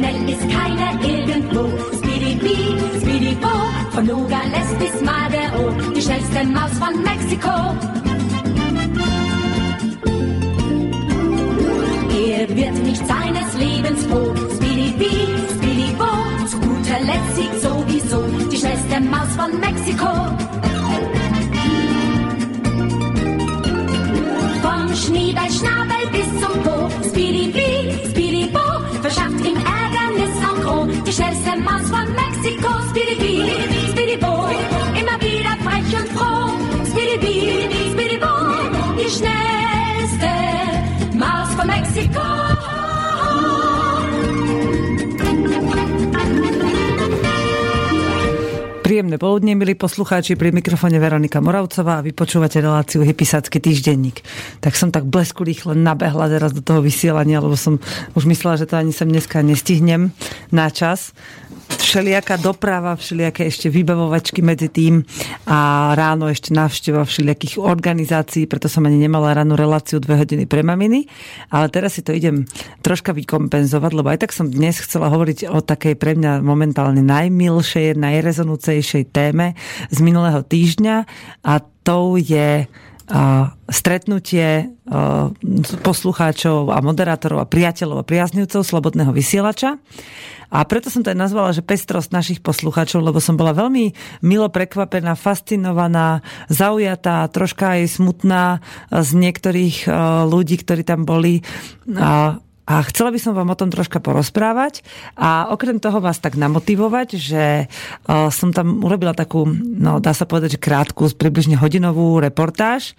schnell ist keiner irgendwo. Speedy Speedy Bo, von Nogales bis Madero, die schnellste Maus von Mexiko. Er wird nicht seines Lebens froh. Speedy Speedy Bo, zu guter Letzt siegt sowieso die schnellste Maus von Mexiko. Príjemné poludne, milí poslucháči, pri mikrofone Veronika Moravcová a vy reláciu Hypisácky týždenník. Tak som tak blesku rýchle nabehla teraz do toho vysielania, lebo som už myslela, že to ani sem dneska nestihnem na čas všelijaká doprava, všelijaké ešte vybavovačky medzi tým a ráno ešte návšteva všelijakých organizácií, preto som ani nemala ráno reláciu dve hodiny pre maminy, ale teraz si to idem troška vykompenzovať, lebo aj tak som dnes chcela hovoriť o takej pre mňa momentálne najmilšej, najrezonúcejšej téme z minulého týždňa a to je stretnutie poslucháčov a moderátorov a priateľov a priaznivcov Slobodného vysielača. A preto som to aj nazvala, že pestrosť našich poslucháčov, lebo som bola veľmi milo prekvapená, fascinovaná, zaujatá, troška aj smutná z niektorých ľudí, ktorí tam boli. A a chcela by som vám o tom troška porozprávať a okrem toho vás tak namotivovať, že som tam urobila takú, no dá sa povedať, že krátku, približne hodinovú reportáž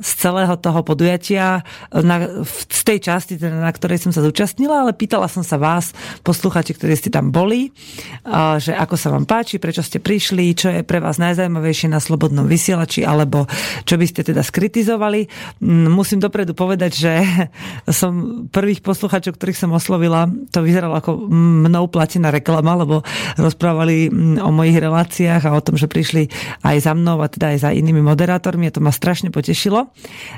z celého toho podujatia na, z tej časti, teda, na ktorej som sa zúčastnila, ale pýtala som sa vás, posluchači, ktorí ste tam boli, že ako sa vám páči, prečo ste prišli, čo je pre vás najzajímavejšie na slobodnom vysielači, alebo čo by ste teda skritizovali. Musím dopredu povedať, že som prvých poslucháčov, ktorých som oslovila, to vyzeralo ako mnou platená reklama, lebo rozprávali mm, o mojich reláciách a o tom, že prišli aj za mnou a teda aj za inými moderátormi a to ma strašne potešilo.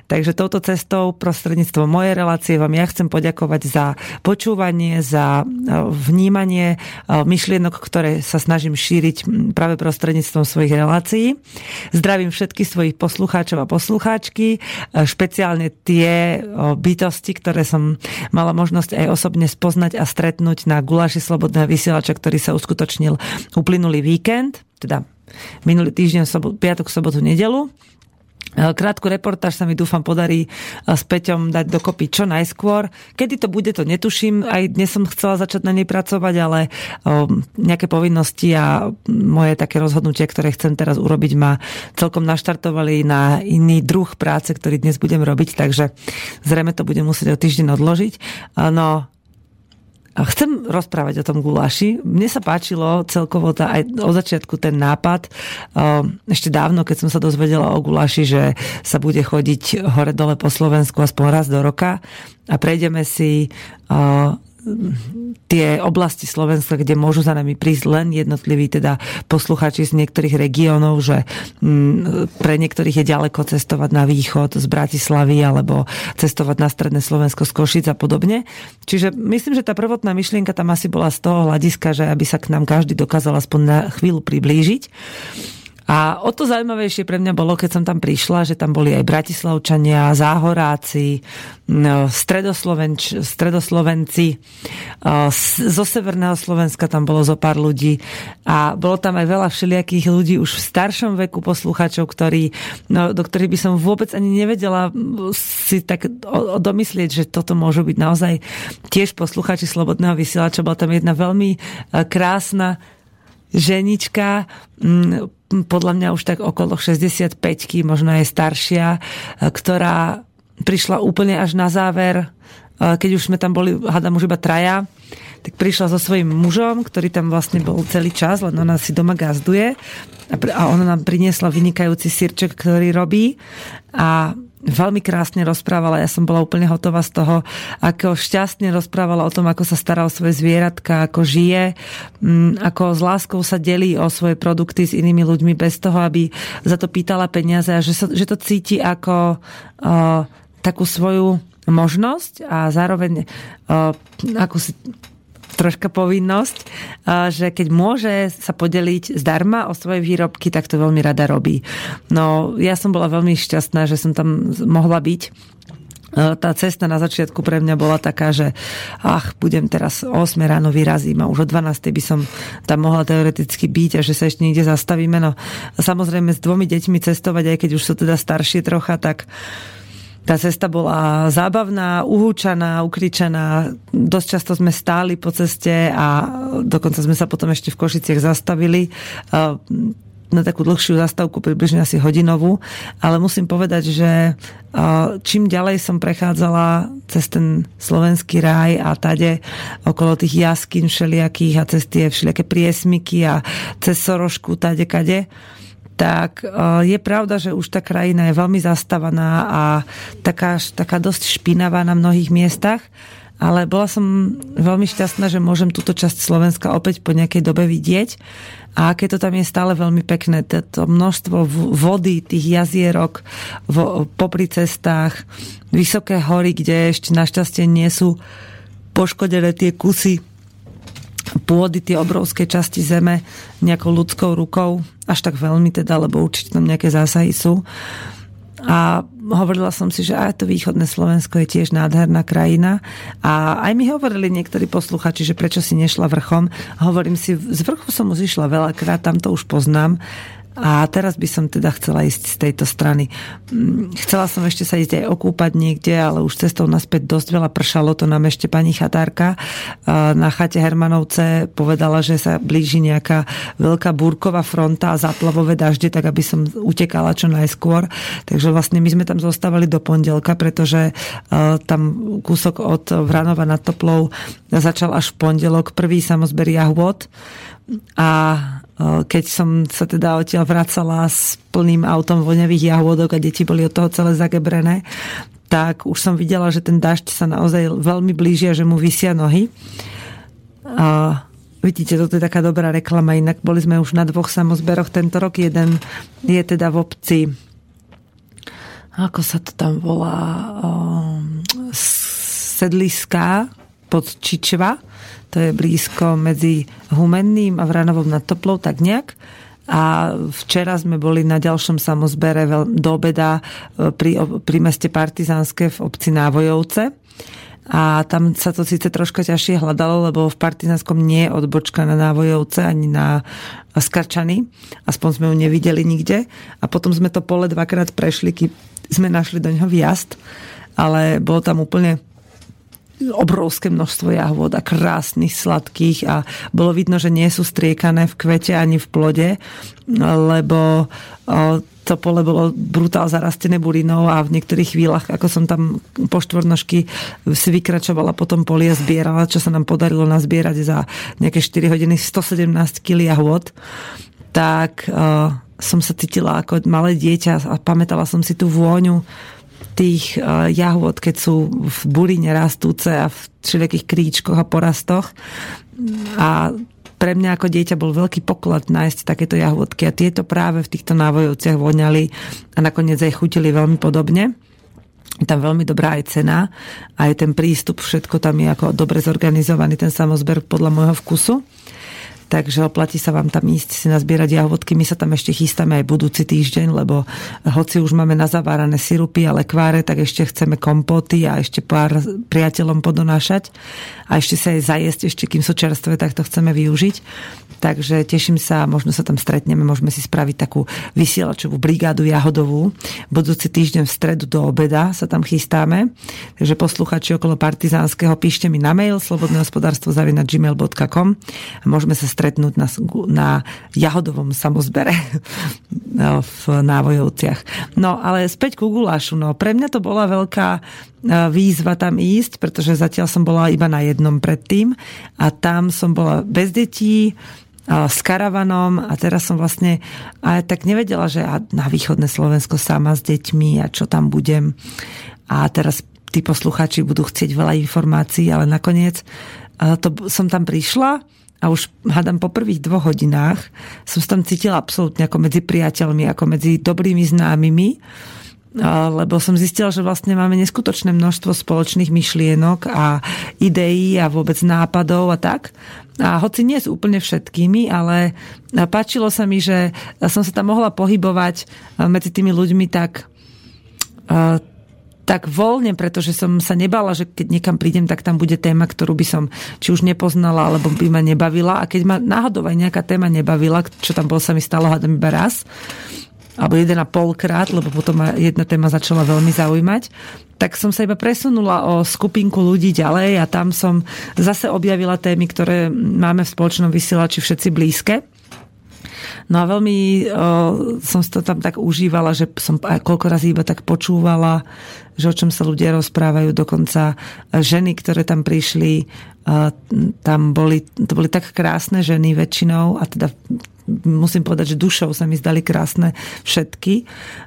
Takže touto cestou prostredníctvom mojej relácie vám ja chcem poďakovať za počúvanie, za e, vnímanie e, myšlienok, ktoré sa snažím šíriť práve prostredníctvom svojich relácií. Zdravím všetkých svojich poslucháčov a poslucháčky, e, špeciálne tie bytosti, ktoré som mala možnosť aj osobne spoznať a stretnúť na guláši Slobodného vysielača, ktorý sa uskutočnil uplynulý víkend, teda minulý týždeň, sobot, piatok, sobotu, nedelu. Krátku reportáž sa mi dúfam podarí s Peťom dať dokopy čo najskôr. Kedy to bude, to netuším. Aj dnes som chcela začať na nej pracovať, ale nejaké povinnosti a moje také rozhodnutie, ktoré chcem teraz urobiť, ma celkom naštartovali na iný druh práce, ktorý dnes budem robiť, takže zrejme to budem musieť o týždeň odložiť. No, Chcem rozprávať o tom guláši. Mne sa páčilo celkovo tá, aj od začiatku ten nápad. Ešte dávno, keď som sa dozvedela o guláši, že sa bude chodiť hore-dole po Slovensku aspoň raz do roka a prejdeme si tie oblasti Slovenska, kde môžu za nami prísť len jednotliví teda posluchači z niektorých regiónov, že mm, pre niektorých je ďaleko cestovať na východ z Bratislavy alebo cestovať na stredné Slovensko z Košic a podobne. Čiže myslím, že tá prvotná myšlienka tam asi bola z toho hľadiska, že aby sa k nám každý dokázal aspoň na chvíľu priblížiť. A o to zaujímavejšie pre mňa bolo, keď som tam prišla, že tam boli aj Bratislavčania, Záhoráci, no, Stredoslovenč, Stredoslovenci, zo Severného Slovenska tam bolo zo pár ľudí a bolo tam aj veľa všelijakých ľudí už v staršom veku poslucháčov, ktorí, no, do ktorých by som vôbec ani nevedela si tak domyslieť, že toto môžu byť naozaj tiež poslucháči Slobodného vysielača. Bola tam jedna veľmi e, krásna ženička, podľa mňa už tak okolo 65 možno aj staršia, e, ktorá prišla úplne až na záver, e, keď už sme tam boli, hádam už iba traja, tak prišla so svojím mužom, ktorý tam vlastne bol celý čas, len ona si doma gazduje a ona nám priniesla vynikajúci sírček, ktorý robí a veľmi krásne rozprávala. Ja som bola úplne hotová z toho, ako šťastne rozprávala o tom, ako sa stará o svoje zvieratka, ako žije, mm, ako s láskou sa delí o svoje produkty s inými ľuďmi bez toho, aby za to pýtala peniaze a že, sa, že to cíti ako uh, takú svoju možnosť a zároveň uh, ako si troška povinnosť, že keď môže sa podeliť zdarma o svoje výrobky, tak to veľmi rada robí. No, ja som bola veľmi šťastná, že som tam mohla byť tá cesta na začiatku pre mňa bola taká, že ach, budem teraz o 8 ráno vyrazím a už o 12 by som tam mohla teoreticky byť a že sa ešte niekde zastavíme. No samozrejme s dvomi deťmi cestovať, aj keď už sú teda staršie trocha, tak tá cesta bola zábavná, uhúčaná, ukričaná. Dosť často sme stáli po ceste a dokonca sme sa potom ešte v Košiciach zastavili na takú dlhšiu zastavku, približne asi hodinovú, ale musím povedať, že čím ďalej som prechádzala cez ten slovenský ráj a tade okolo tých jaskín všelijakých a cez tie všelijaké priesmiky a cez Sorošku tade kade, tak je pravda, že už tá krajina je veľmi zastavaná a taká, taká dosť špinavá na mnohých miestach ale bola som veľmi šťastná, že môžem túto časť Slovenska opäť po nejakej dobe vidieť a aké to tam je stále veľmi pekné. To množstvo vody, tých jazierok vo, popri cestách, vysoké hory, kde ešte našťastie nie sú poškodené tie kusy pôdy, tie obrovské časti zeme nejakou ľudskou rukou, až tak veľmi teda, lebo určite tam nejaké zásahy sú. A hovorila som si, že aj to východné Slovensko je tiež nádherná krajina. A aj mi hovorili niektorí posluchači, že prečo si nešla vrchom. Hovorím si, z vrchu som už išla veľakrát, tam to už poznám. A teraz by som teda chcela ísť z tejto strany. Mm, chcela som ešte sa ísť aj okúpať niekde, ale už cestou naspäť dosť veľa pršalo, to nám ešte pani chatárka na chate Hermanovce povedala, že sa blíži nejaká veľká búrková fronta a zaplavové dažde, tak aby som utekala čo najskôr. Takže vlastne my sme tam zostávali do pondelka, pretože tam kúsok od Vranova nad Toplou začal až v pondelok prvý samozber jahôd a keď som sa teda odtiaľ vracala s plným autom voňavých jahôdok a deti boli od toho celé zagebrené, tak už som videla, že ten dažď sa naozaj veľmi blížia, že mu vysia nohy. A vidíte, toto je taká dobrá reklama, inak boli sme už na dvoch samozberoch tento rok. Jeden je teda v obci ako sa to tam volá Sedliská pod Čičva to je blízko medzi Humenným a Vranovom nad Toplou, tak nejak. A včera sme boli na ďalšom samozbere do obeda e, pri, pri meste Partizánske v obci Návojovce. A tam sa to síce troška ťažšie hľadalo, lebo v Partizánskom nie je odbočka na Návojovce ani na Skarčany. Aspoň sme ju nevideli nikde. A potom sme to pole dvakrát prešli, keď sme našli do neho vjazd. Ale bolo tam úplne obrovské množstvo jahôd a krásnych, sladkých a bolo vidno, že nie sú striekané v kvete ani v plode, lebo to pole bolo brutál zarastené burinou a v niektorých chvíľach, ako som tam po štvornožky si vykračovala potom polie zbierala, čo sa nám podarilo nazbierať za nejaké 4 hodiny 117 kg jahôd, tak som sa cítila ako malé dieťa a pamätala som si tú vôňu tých uh, jahôd, keď sú v buline rastúce a v všelijakých kríčkoch a porastoch. A pre mňa ako dieťa bol veľký poklad nájsť takéto jahôdky a tieto práve v týchto návojovciach voňali a nakoniec aj chutili veľmi podobne. Je tam veľmi dobrá aj cena, aj ten prístup, všetko tam je ako dobre zorganizovaný, ten samozber podľa môjho vkusu takže oplatí sa vám tam ísť si nazbierať jahodky. My sa tam ešte chystáme aj budúci týždeň, lebo hoci už máme nazavárané sirupy a lekváre, tak ešte chceme kompoty a ešte pár priateľom podonášať a ešte sa aj zajesť, ešte kým sú čerstvé, tak to chceme využiť. Takže teším sa, možno sa tam stretneme, môžeme si spraviť takú vysielačovú brigádu jahodovú. Budúci týždeň v stredu do obeda sa tam chystáme. Takže posluchači okolo Partizánskeho píšte mi na mail slobodnehospodárstvo gmail.com a môžeme sa stretnúť na, na jahodovom samozbere v Návojovciach. No ale späť ku gulášu. No, pre mňa to bola veľká e, výzva tam ísť, pretože zatiaľ som bola iba na jednom predtým a tam som bola bez detí, s karavanom a teraz som vlastne aj tak nevedela, že na východné Slovensko sama s deťmi a čo tam budem. A teraz tí posluchači budú chcieť veľa informácií, ale nakoniec to, som tam prišla a už hádam po prvých dvoch hodinách som sa tam cítila absolútne ako medzi priateľmi, ako medzi dobrými známymi lebo som zistila, že vlastne máme neskutočné množstvo spoločných myšlienok a ideí a vôbec nápadov a tak. A hoci nie s úplne všetkými, ale páčilo sa mi, že som sa tam mohla pohybovať medzi tými ľuďmi tak tak voľne, pretože som sa nebala, že keď niekam prídem, tak tam bude téma, ktorú by som či už nepoznala, alebo by ma nebavila. A keď ma náhodou aj nejaká téma nebavila, čo tam bolo, sa mi stalo hádam iba raz, alebo jeden a polkrát, lebo potom ma jedna téma začala veľmi zaujímať, tak som sa iba presunula o skupinku ľudí ďalej a tam som zase objavila témy, ktoré máme v spoločnom vysielači všetci blízke. No a veľmi o, som to tam tak užívala, že som koľko razy iba tak počúvala, že o čom sa ľudia rozprávajú. Dokonca ženy, ktoré tam prišli, tam boli, to boli tak krásne ženy väčšinou a teda musím povedať, že dušou sa mi zdali krásne všetky.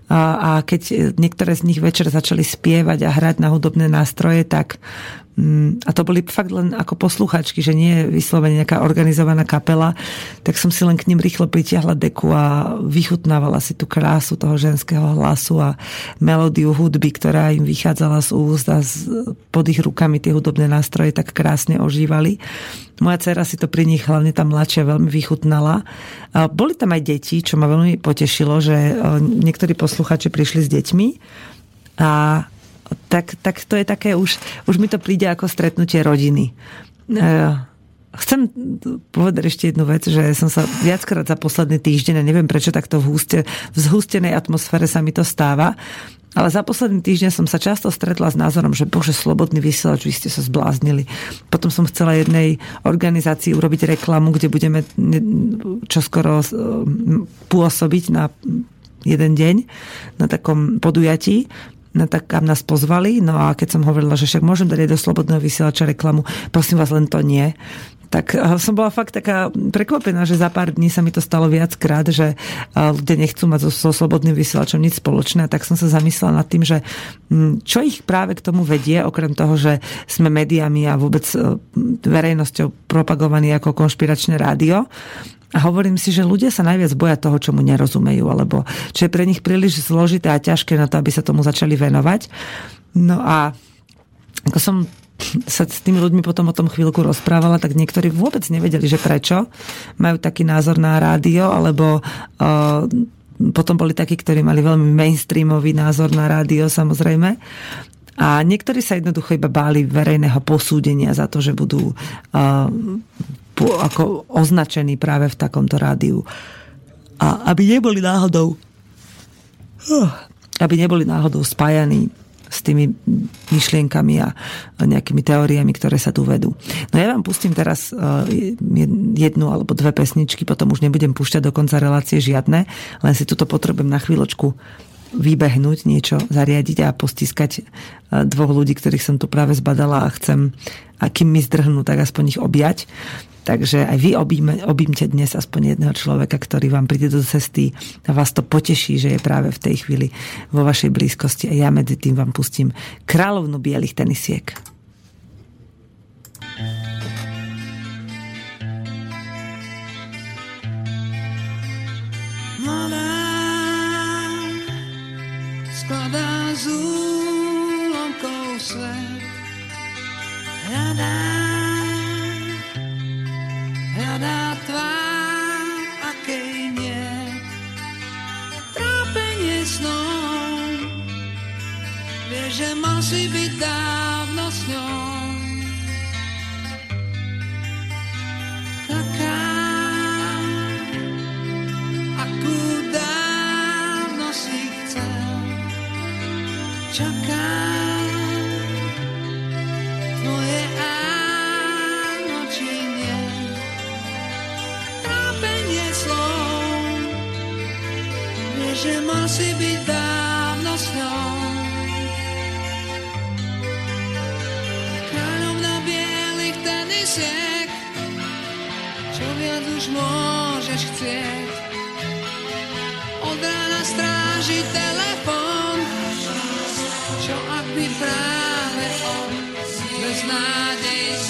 A, a keď niektoré z nich večer začali spievať a hrať na hudobné nástroje, tak a to boli fakt len ako posluchačky, že nie je vyslovene nejaká organizovaná kapela, tak som si len k ním rýchlo pritiahla deku a vychutnávala si tú krásu toho ženského hlasu a melódiu hudby, ktorá im vychádzala z úst a z, pod ich rukami tie hudobné nástroje tak krásne ožívali. Moja dcera si to pri nich, hlavne tá mladšia, veľmi vychutnala. Boli tam aj deti, čo ma veľmi potešilo, že e, niektorí posluchači prišli s deťmi a tak, tak to je také už, už mi to príde ako stretnutie rodiny. E, chcem povedať ešte jednu vec, že som sa viackrát za posledný týždeň, a neviem prečo takto v, húste, v zhustenej atmosfére sa mi to stáva, ale za posledný týždeň som sa často stretla s názorom, že bože, slobodný vysielač, vy ste sa zbláznili. Potom som chcela jednej organizácii urobiť reklamu, kde budeme čoskoro pôsobiť na jeden deň na takom podujatí no tak kam nás pozvali, no a keď som hovorila, že však môžem dať aj do slobodného vysielača reklamu, prosím vás, len to nie tak eh, som bola fakt taká prekvapená, že za pár dní sa mi to stalo viackrát, že eh, ľudia nechcú mať so, so slobodným vysielačom nič spoločné. Tak som sa zamyslela nad tým, že hm, čo ich práve k tomu vedie, okrem toho, že sme médiami a vôbec eh, verejnosťou propagovaní ako konšpiračné rádio. A hovorím si, že ľudia sa najviac boja toho, čomu nerozumejú, alebo čo je pre nich príliš zložité a ťažké na to, aby sa tomu začali venovať. No a ako som sa s tými ľuďmi potom o tom chvíľku rozprávala, tak niektorí vôbec nevedeli, že prečo majú taký názor na rádio, alebo uh, potom boli takí, ktorí mali veľmi mainstreamový názor na rádio, samozrejme. A niektorí sa jednoducho iba báli verejného posúdenia za to, že budú uh, ako označení práve v takomto rádiu. A aby neboli náhodou uh, aby neboli náhodou spájaní s tými myšlienkami a nejakými teóriami, ktoré sa tu vedú. No ja vám pustím teraz e, jednu alebo dve pesničky, potom už nebudem púšťať do konca relácie žiadne, len si tuto potrebujem na chvíľočku vybehnúť, niečo zariadiť a postiskať e, dvoch ľudí, ktorých som tu práve zbadala a chcem, a kým mi zdrhnú, tak aspoň ich objať. Takže aj vy objíme, objimte dnes aspoň jedného človeka, ktorý vám príde do cesty a vás to poteší, že je práve v tej chvíli vo vašej blízkosti a ja medzi tým vám pustím kráľovnu bielých tenisiek. Mladá skladá z úlomkov svet hľadá že si byť dávno s ňou. Taká, akú dávno si chcel, čaká. že si byť dávno tenisiek, čo viac už môžeš chcieť. Od rána stráži telefon, čo ak by práve on bez nádej, s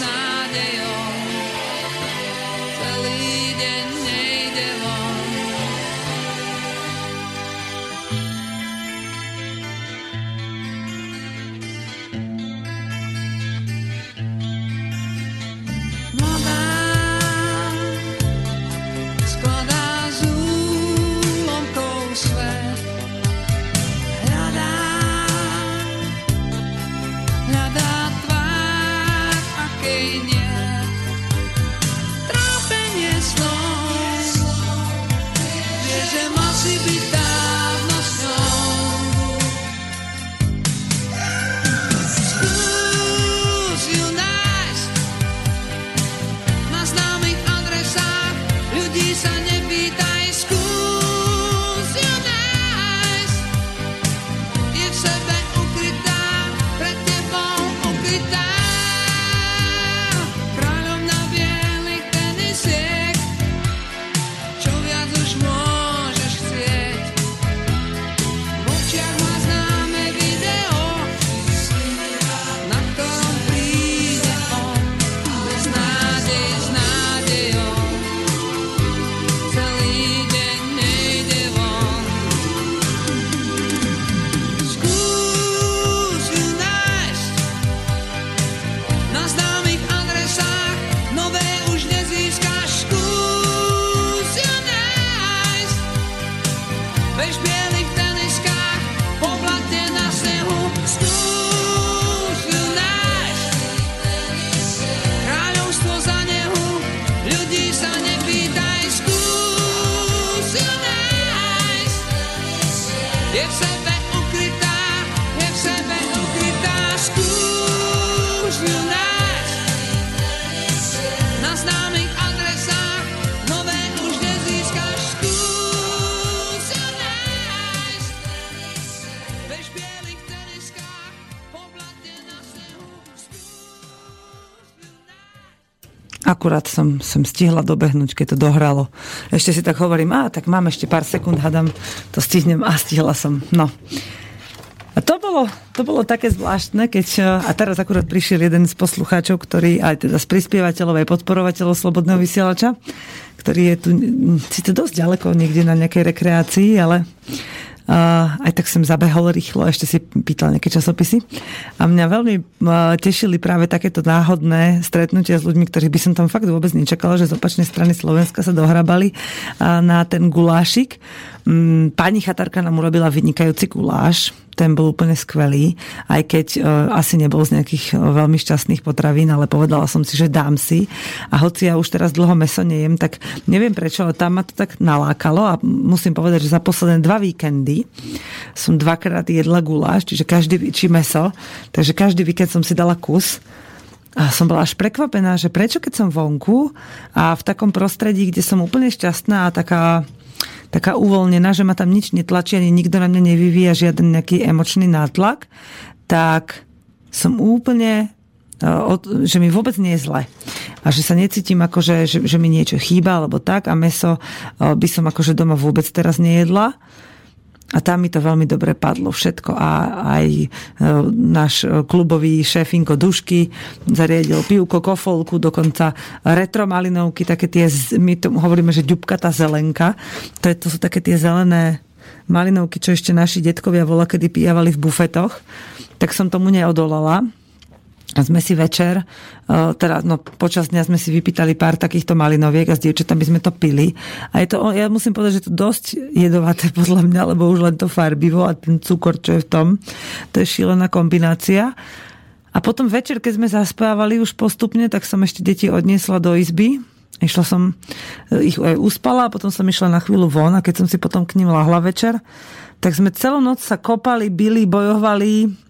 Akurát som, som stihla dobehnúť, keď to dohralo. Ešte si tak hovorím, a tak mám ešte pár sekúnd, hadam, to stihnem a stihla som. No. A to bolo, to bolo také zvláštne, keď, a teraz akurát prišiel jeden z poslucháčov, ktorý, aj teda z prispievateľov, aj podporovateľov Slobodného vysielača, ktorý je tu síce dosť ďaleko niekde na nejakej rekreácii, ale Uh, aj tak som zabehol rýchlo, ešte si pýtal nejaké časopisy. A mňa veľmi uh, tešili práve takéto náhodné stretnutia s ľuďmi, ktorých by som tam fakt vôbec nečakala, že z opačnej strany Slovenska sa dohrabali uh, na ten gulášik. Um, pani Chatarka nám urobila vynikajúci guláš ten bol úplne skvelý, aj keď uh, asi nebol z nejakých uh, veľmi šťastných potravín, ale povedala som si, že dám si. A hoci ja už teraz dlho meso nejem, tak neviem prečo, ale tam ma to tak nalákalo a musím povedať, že za posledné dva víkendy som dvakrát jedla guláš, čiže každý, či meso, takže každý víkend som si dala kus a som bola až prekvapená, že prečo keď som vonku a v takom prostredí, kde som úplne šťastná a taká taká uvoľnená, že ma tam nič netlačí, ani nikto na mňa nevyvíja žiaden nejaký emočný nátlak, tak som úplne e, že mi vôbec nie je zle. A že sa necítim ako, že, že, že mi niečo chýba, alebo tak. A meso e, by som akože doma vôbec teraz nejedla. A tam mi to veľmi dobre padlo všetko. A aj e, náš klubový šéfinko Dušky zariadil pivko, kofolku, dokonca retro malinovky, také tie, my to hovoríme, že ďubkatá zelenka. To, je, to sú také tie zelené malinovky, čo ešte naši detkovia vola, kedy pijavali v bufetoch. Tak som tomu neodolala sme si večer, e, teda no, počas dňa sme si vypýtali pár takýchto malinoviek a s dievčatami sme to pili. A je to, ja musím povedať, že to dosť jedovaté podľa mňa, lebo už len to farbivo a ten cukor, čo je v tom, to je šílená kombinácia. A potom večer, keď sme zaspávali už postupne, tak som ešte deti odniesla do izby. Išla som, e, ich aj uspala a potom som išla na chvíľu von a keď som si potom k ním lahla večer, tak sme celú noc sa kopali, bili, bojovali,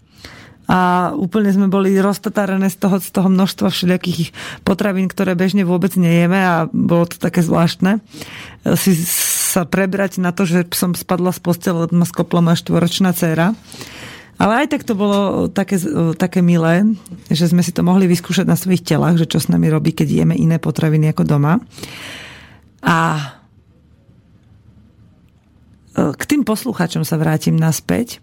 a úplne sme boli roztotárené z toho, z toho množstva všelijakých potravín, ktoré bežne vôbec nejeme a bolo to také zvláštne si sa prebrať na to, že som spadla z postele, ma skopla moja štvoročná dcéra. Ale aj tak to bolo také, také milé, že sme si to mohli vyskúšať na svojich telách, že čo s nami robí, keď jeme iné potraviny ako doma. A e, k tým poslucháčom sa vrátim naspäť.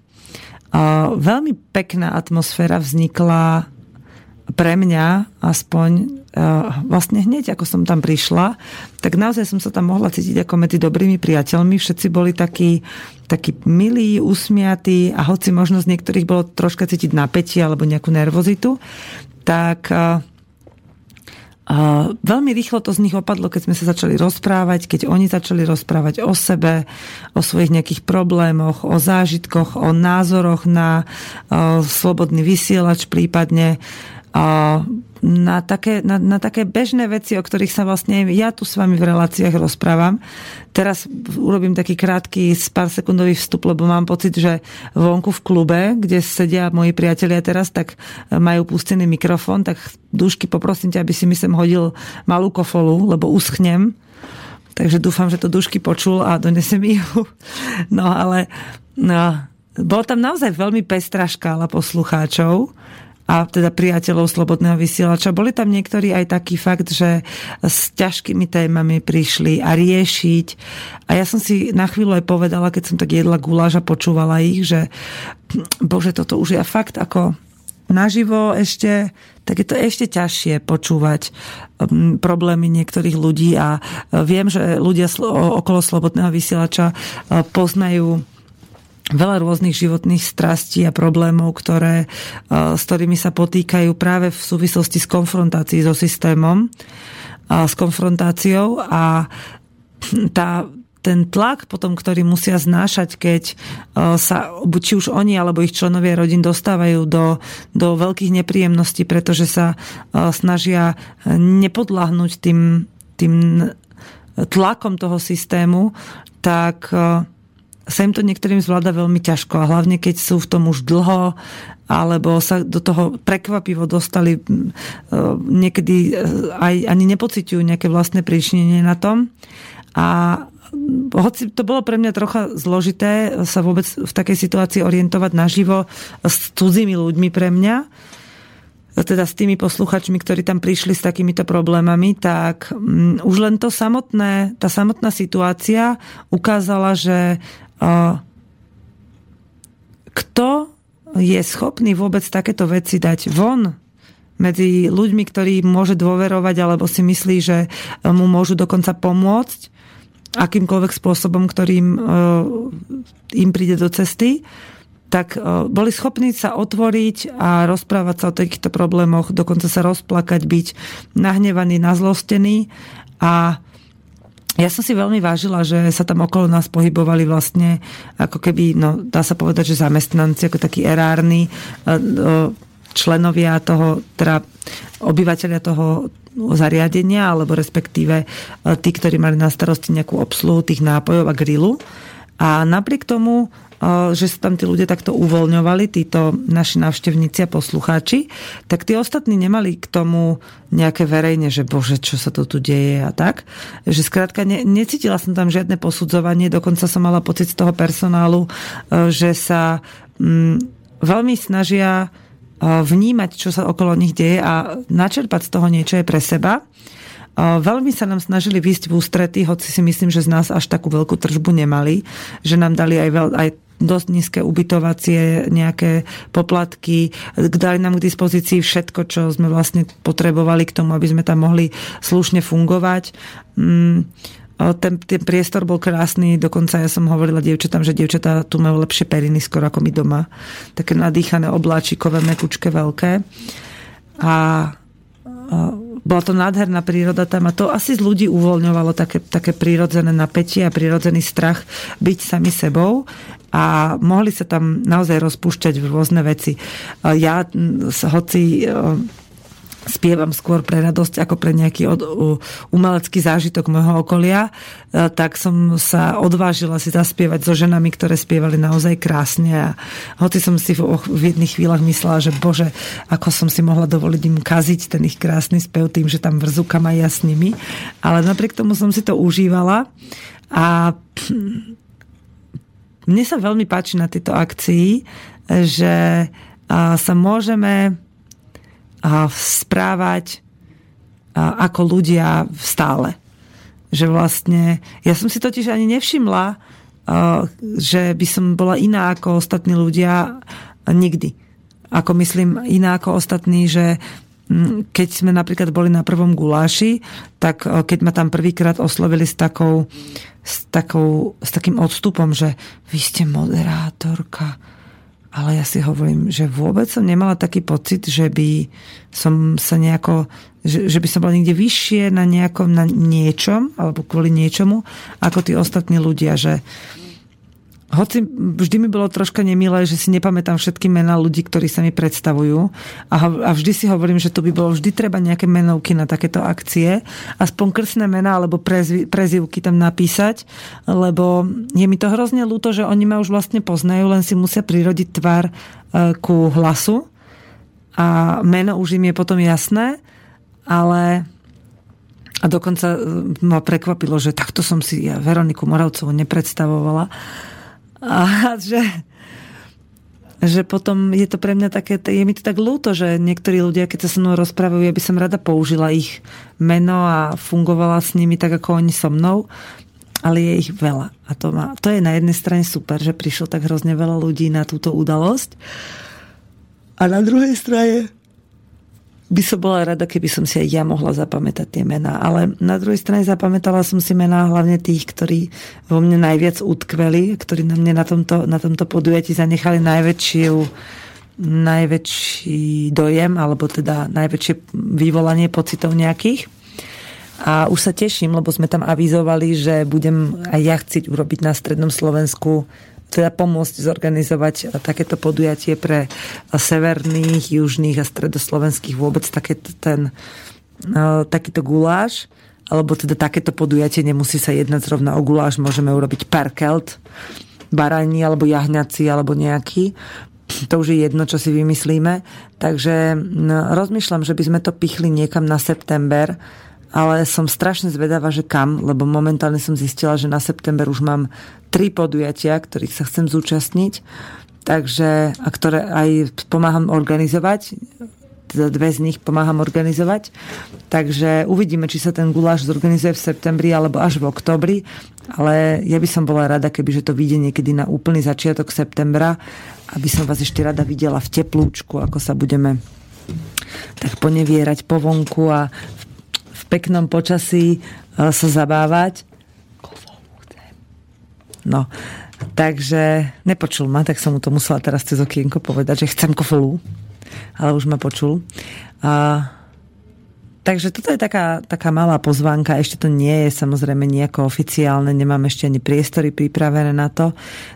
Veľmi pekná atmosféra vznikla pre mňa aspoň vlastne hneď, ako som tam prišla, tak naozaj som sa tam mohla cítiť ako medzi dobrými priateľmi. Všetci boli takí, takí milí, usmiatí a hoci možno z niektorých bolo troška cítiť napätie alebo nejakú nervozitu, tak veľmi rýchlo to z nich opadlo, keď sme sa začali rozprávať, keď oni začali rozprávať o sebe, o svojich nejakých problémoch, o zážitkoch, o názoroch na o, slobodný vysielač prípadne. Na také, na, na také bežné veci, o ktorých sa vlastne ja tu s vami v reláciách rozprávam. Teraz urobím taký krátky pár sekundový vstup, lebo mám pocit, že vonku v klube, kde sedia moji priatelia teraz, tak majú pustený mikrofón, tak dušky poprosím ťa, aby si mi sem hodil malú kofolu, lebo uschnem. Takže dúfam, že to dušky počul a donesem ju. No ale no, bolo tam naozaj veľmi pestrá škála poslucháčov a teda priateľov Slobodného vysielača. Boli tam niektorí aj taký fakt, že s ťažkými témami prišli a riešiť. A ja som si na chvíľu aj povedala, keď som tak jedla guláš a počúvala ich, že bože, toto už je fakt ako naživo ešte, tak je to ešte ťažšie počúvať um, problémy niektorých ľudí a viem, že ľudia okolo Slobodného vysielača uh, poznajú veľa rôznych životných strastí a problémov, ktoré, e, s ktorými sa potýkajú práve v súvislosti s konfrontácií so systémom, a s konfrontáciou a tá, ten tlak potom, ktorý musia znášať, keď e, sa, či už oni alebo ich členovia rodín dostávajú do, do veľkých nepríjemností, pretože sa e, snažia nepodláhnuť tým, tým tlakom toho systému, tak sa im to niektorým zvláda veľmi ťažko a hlavne keď sú v tom už dlho alebo sa do toho prekvapivo dostali niekedy aj ani nepociťujú nejaké vlastné príčinenie na tom. A hoci to bolo pre mňa trocha zložité sa vôbec v takej situácii orientovať naživo s cudzími ľuďmi pre mňa, teda s tými posluchačmi, ktorí tam prišli s takýmito problémami, tak um, už len to samotné, tá samotná situácia ukázala, že kto je schopný vôbec takéto veci dať von medzi ľuďmi, ktorí môže dôverovať alebo si myslí, že mu môžu dokonca pomôcť akýmkoľvek spôsobom, ktorým uh, im príde do cesty, tak uh, boli schopní sa otvoriť a rozprávať sa o týchto problémoch, dokonca sa rozplakať, byť nahnevaný, nazlostený a ja som si veľmi vážila, že sa tam okolo nás pohybovali vlastne ako keby, no dá sa povedať, že zamestnanci, ako takí erárni členovia toho, teda obyvateľia toho zariadenia, alebo respektíve e, tí, ktorí mali na starosti nejakú obsluhu tých nápojov a grilu. A napriek tomu, e, že sa tam tí ľudia takto uvoľňovali, títo naši návštevníci a poslucháči, tak tí ostatní nemali k tomu nejaké verejne, že bože, čo sa to tu deje a tak. Že skrátka ne, necítila som tam žiadne posudzovanie, dokonca som mala pocit z toho personálu, že sa mm, veľmi snažia vnímať, čo sa okolo nich deje a načerpať z toho niečo je pre seba. Veľmi sa nám snažili výjsť v ústrety, hoci si myslím, že z nás až takú veľkú tržbu nemali, že nám dali aj, veľ, aj dosť nízke ubytovacie nejaké poplatky, dali nám k dispozícii všetko, čo sme vlastne potrebovali k tomu, aby sme tam mohli slušne fungovať. Mm ten, ten priestor bol krásny, dokonca ja som hovorila dievčatám, že dievčatá tu majú lepšie periny skoro ako my doma. Také nadýchané obláčikové, mekučké, veľké. A, a bola to nádherná príroda tam a to asi z ľudí uvoľňovalo také, také prírodzené napätie a prírodzený strach byť sami sebou a mohli sa tam naozaj rozpúšťať rôzne veci. Ja, hoci spievam skôr pre radosť ako pre nejaký od, umelecký zážitok môjho okolia, e, tak som sa odvážila si zaspievať so ženami, ktoré spievali naozaj krásne a hoci som si v, v jedných chvíľach myslela, že bože, ako som si mohla dovoliť im kaziť ten ich krásny spev tým, že tam vrzúkam aj ja s nimi, ale napriek tomu som si to užívala a mne sa veľmi páči na tejto akcii, že sa môžeme správať ako ľudia stále. Že vlastne, ja som si totiž ani nevšimla, že by som bola iná ako ostatní ľudia nikdy. Ako myslím iná ako ostatní, že keď sme napríklad boli na prvom guláši, tak keď ma tam prvýkrát oslovili s takou, s, takou, s takým odstupom, že vy ste moderátorka, ale ja si hovorím, že vôbec som nemala taký pocit, že by som sa nejako, že, že by som bola niekde vyššie na nejakom, na niečom, alebo kvôli niečomu, ako tí ostatní ľudia, že hoci vždy mi bolo troška nemilé, že si nepamätám všetky mená ľudí, ktorí sa mi predstavujú. A, a vždy si hovorím, že to by bolo vždy treba nejaké menovky na takéto akcie, aspoň krsné mená alebo prezv, prezivky tam napísať, lebo je mi to hrozne ľúto, že oni ma už vlastne poznajú, len si musia prirodiť tvár e, ku hlasu. A meno už im je potom jasné, ale a dokonca e, ma prekvapilo, že takto som si ja Veroniku Moravcovú nepredstavovala a že, že potom je to pre mňa také, je mi to tak ľúto, že niektorí ľudia, keď sa so mnou rozprávajú, ja by som rada použila ich meno a fungovala s nimi tak, ako oni so mnou, ale je ich veľa. A to, má, to je na jednej strane super, že prišlo tak hrozne veľa ľudí na túto udalosť. A na druhej strane by som bola rada, keby som si aj ja mohla zapamätať tie mená. Ale na druhej strane zapamätala som si mená hlavne tých, ktorí vo mne najviac utkveli, ktorí na mne na tomto, na tomto podujatí zanechali najväčšiu najväčší dojem, alebo teda najväčšie vyvolanie pocitov nejakých. A už sa teším, lebo sme tam avizovali, že budem aj ja chcieť urobiť na Strednom Slovensku teda pomôcť zorganizovať takéto podujatie pre severných, južných a stredoslovenských vôbec takéto ten, e, takýto guláš alebo teda takéto podujatie nemusí sa jednať zrovna o guláš, môžeme urobiť perkelt, barani alebo jahňaci alebo nejaký. To už je jedno, čo si vymyslíme. Takže no, rozmýšľam, že by sme to pichli niekam na september, ale som strašne zvedavá, že kam, lebo momentálne som zistila, že na september už mám tri podujatia, ktorých sa chcem zúčastniť, takže, a ktoré aj pomáham organizovať teda dve z nich pomáham organizovať. Takže uvidíme, či sa ten guláš zorganizuje v septembri alebo až v oktobri. Ale ja by som bola rada, keby že to vyjde niekedy na úplný začiatok septembra, aby som vás ešte rada videla v teplúčku, ako sa budeme tak ponevierať po vonku a v peknom počasí e, sa zabávať. No, takže nepočul ma, tak som mu to musela teraz cez okienko povedať, že chcem kofolu ale už ma počul. A, takže toto je taká, taká malá pozvánka, ešte to nie je samozrejme nejako oficiálne, nemám ešte ani priestory pripravené na to,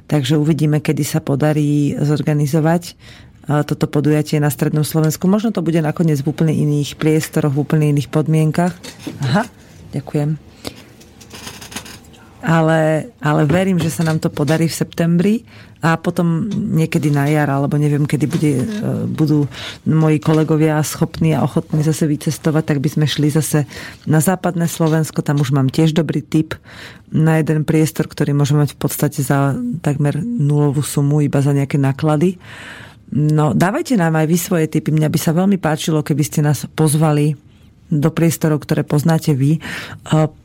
takže uvidíme, kedy sa podarí zorganizovať toto podujatie na Strednom Slovensku. Možno to bude nakoniec v úplne iných priestoroch, v úplne iných podmienkach. Aha, ďakujem ale, ale verím, že sa nám to podarí v septembri a potom niekedy na jar, alebo neviem, kedy bude, mm. budú moji kolegovia schopní a ochotní zase vycestovať, tak by sme šli zase na západné Slovensko. Tam už mám tiež dobrý tip na jeden priestor, ktorý môžeme mať v podstate za takmer nulovú sumu, iba za nejaké náklady. No, dávajte nám aj vy svoje tipy. Mňa by sa veľmi páčilo, keby ste nás pozvali do priestorov, ktoré poznáte vy.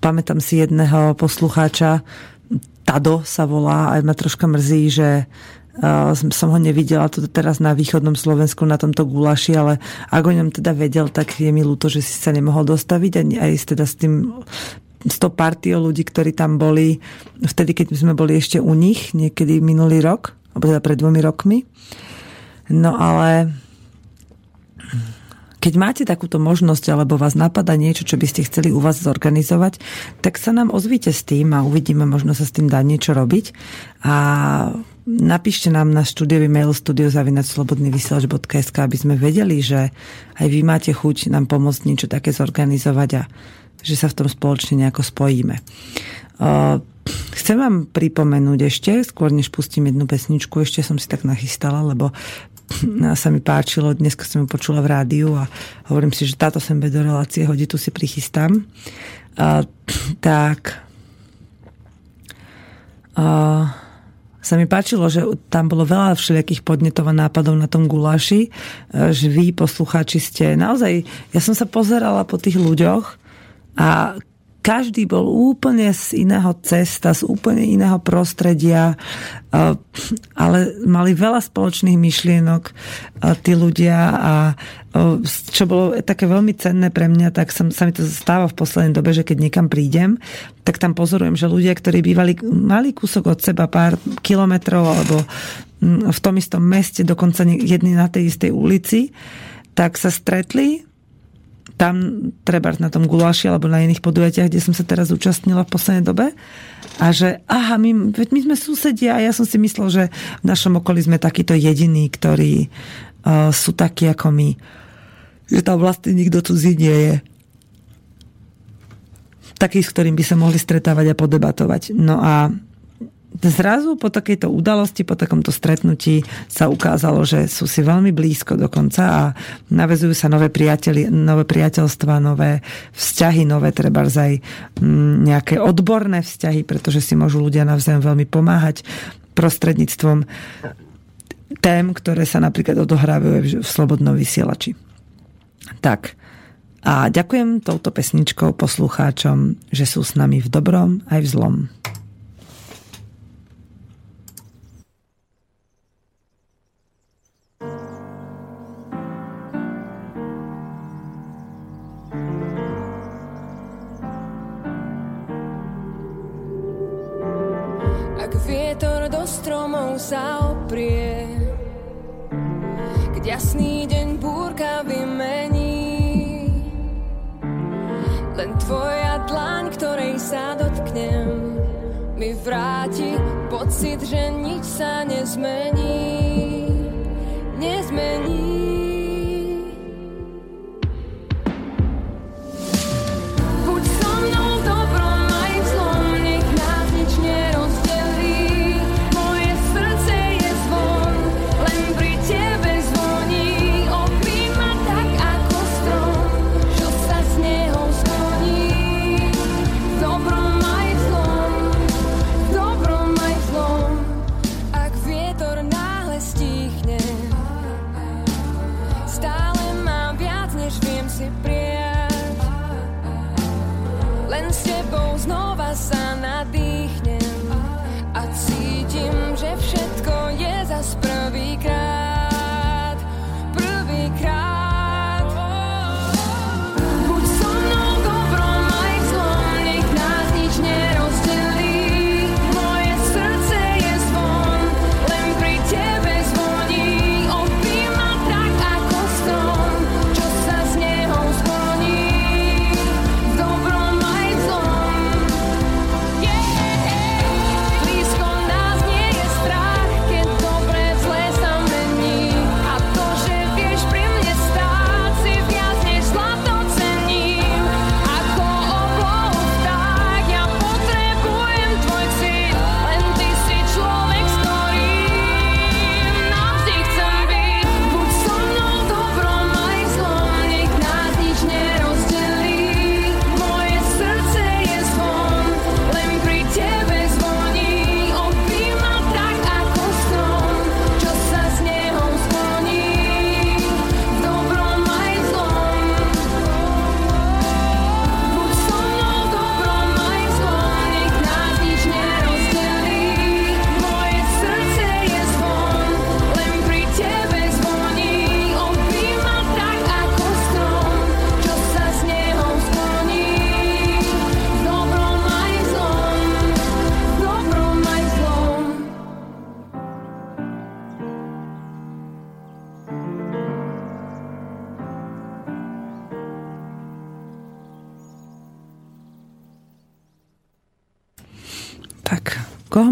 Pamätám si jedného poslucháča, Tado sa volá, aj ma troška mrzí, že som ho nevidela tu teraz na východnom Slovensku na tomto gulaši, ale ak o ňom teda vedel, tak je mi ľúto, že si sa nemohol dostaviť aj teda s tým s to partiou ľudí, ktorí tam boli vtedy, keď sme boli ešte u nich, niekedy minulý rok, alebo teda pred dvomi rokmi. No ale keď máte takúto možnosť alebo vás napadá niečo, čo by ste chceli u vás zorganizovať, tak sa nám ozvite s tým a uvidíme, možno sa s tým dá niečo robiť. A napíšte nám na štúdiový mail studiozavinaclobodnyvysielač.sk, aby sme vedeli, že aj vy máte chuť nám pomôcť niečo také zorganizovať a že sa v tom spoločne nejako spojíme. Chcem vám pripomenúť ešte, skôr než pustím jednu pesničku, ešte som si tak nachystala, lebo sa mi páčilo, dneska som ju počula v rádiu a hovorím si, že táto sem do relácie hodí, tu si prichystám. A, tak a, sa mi páčilo, že tam bolo veľa všelijakých podnetov a nápadov na tom guláši, že vy, poslucháči, ste naozaj... Ja som sa pozerala po tých ľuďoch a každý bol úplne z iného cesta, z úplne iného prostredia, ale mali veľa spoločných myšlienok tí ľudia a čo bolo také veľmi cenné pre mňa, tak som, sa mi to stáva v poslednej dobe, že keď niekam prídem, tak tam pozorujem, že ľudia, ktorí bývali malý kúsok od seba, pár kilometrov alebo v tom istom meste, dokonca jedni na tej istej ulici, tak sa stretli tam, treba na tom guláši alebo na iných podujatiach, kde som sa teraz zúčastnila v poslednej dobe. A že, aha, my, my sme susedia a ja som si myslel, že v našom okolí sme takíto jediní, ktorí uh, sú takí ako my. Že tam vlastne nikto tu nie je. Taký, s ktorým by sa mohli stretávať a podebatovať. No a zrazu po takejto udalosti, po takomto stretnutí sa ukázalo, že sú si veľmi blízko dokonca a navezujú sa nové, priateľi, nové priateľstva, nové vzťahy, nové treba aj mm, nejaké odborné vzťahy, pretože si môžu ľudia navzájom veľmi pomáhať prostredníctvom tém, ktoré sa napríklad odohrávajú v Slobodnom vysielači. Tak, a ďakujem touto pesničkou poslucháčom, že sú s nami v dobrom aj v zlom. Stromov sa oprie, keď jasný deň búrka vymení. Len tvoja dlaň, ktorej sa dotknem, mi vráti pocit, že nič sa nezmení. Nezmení.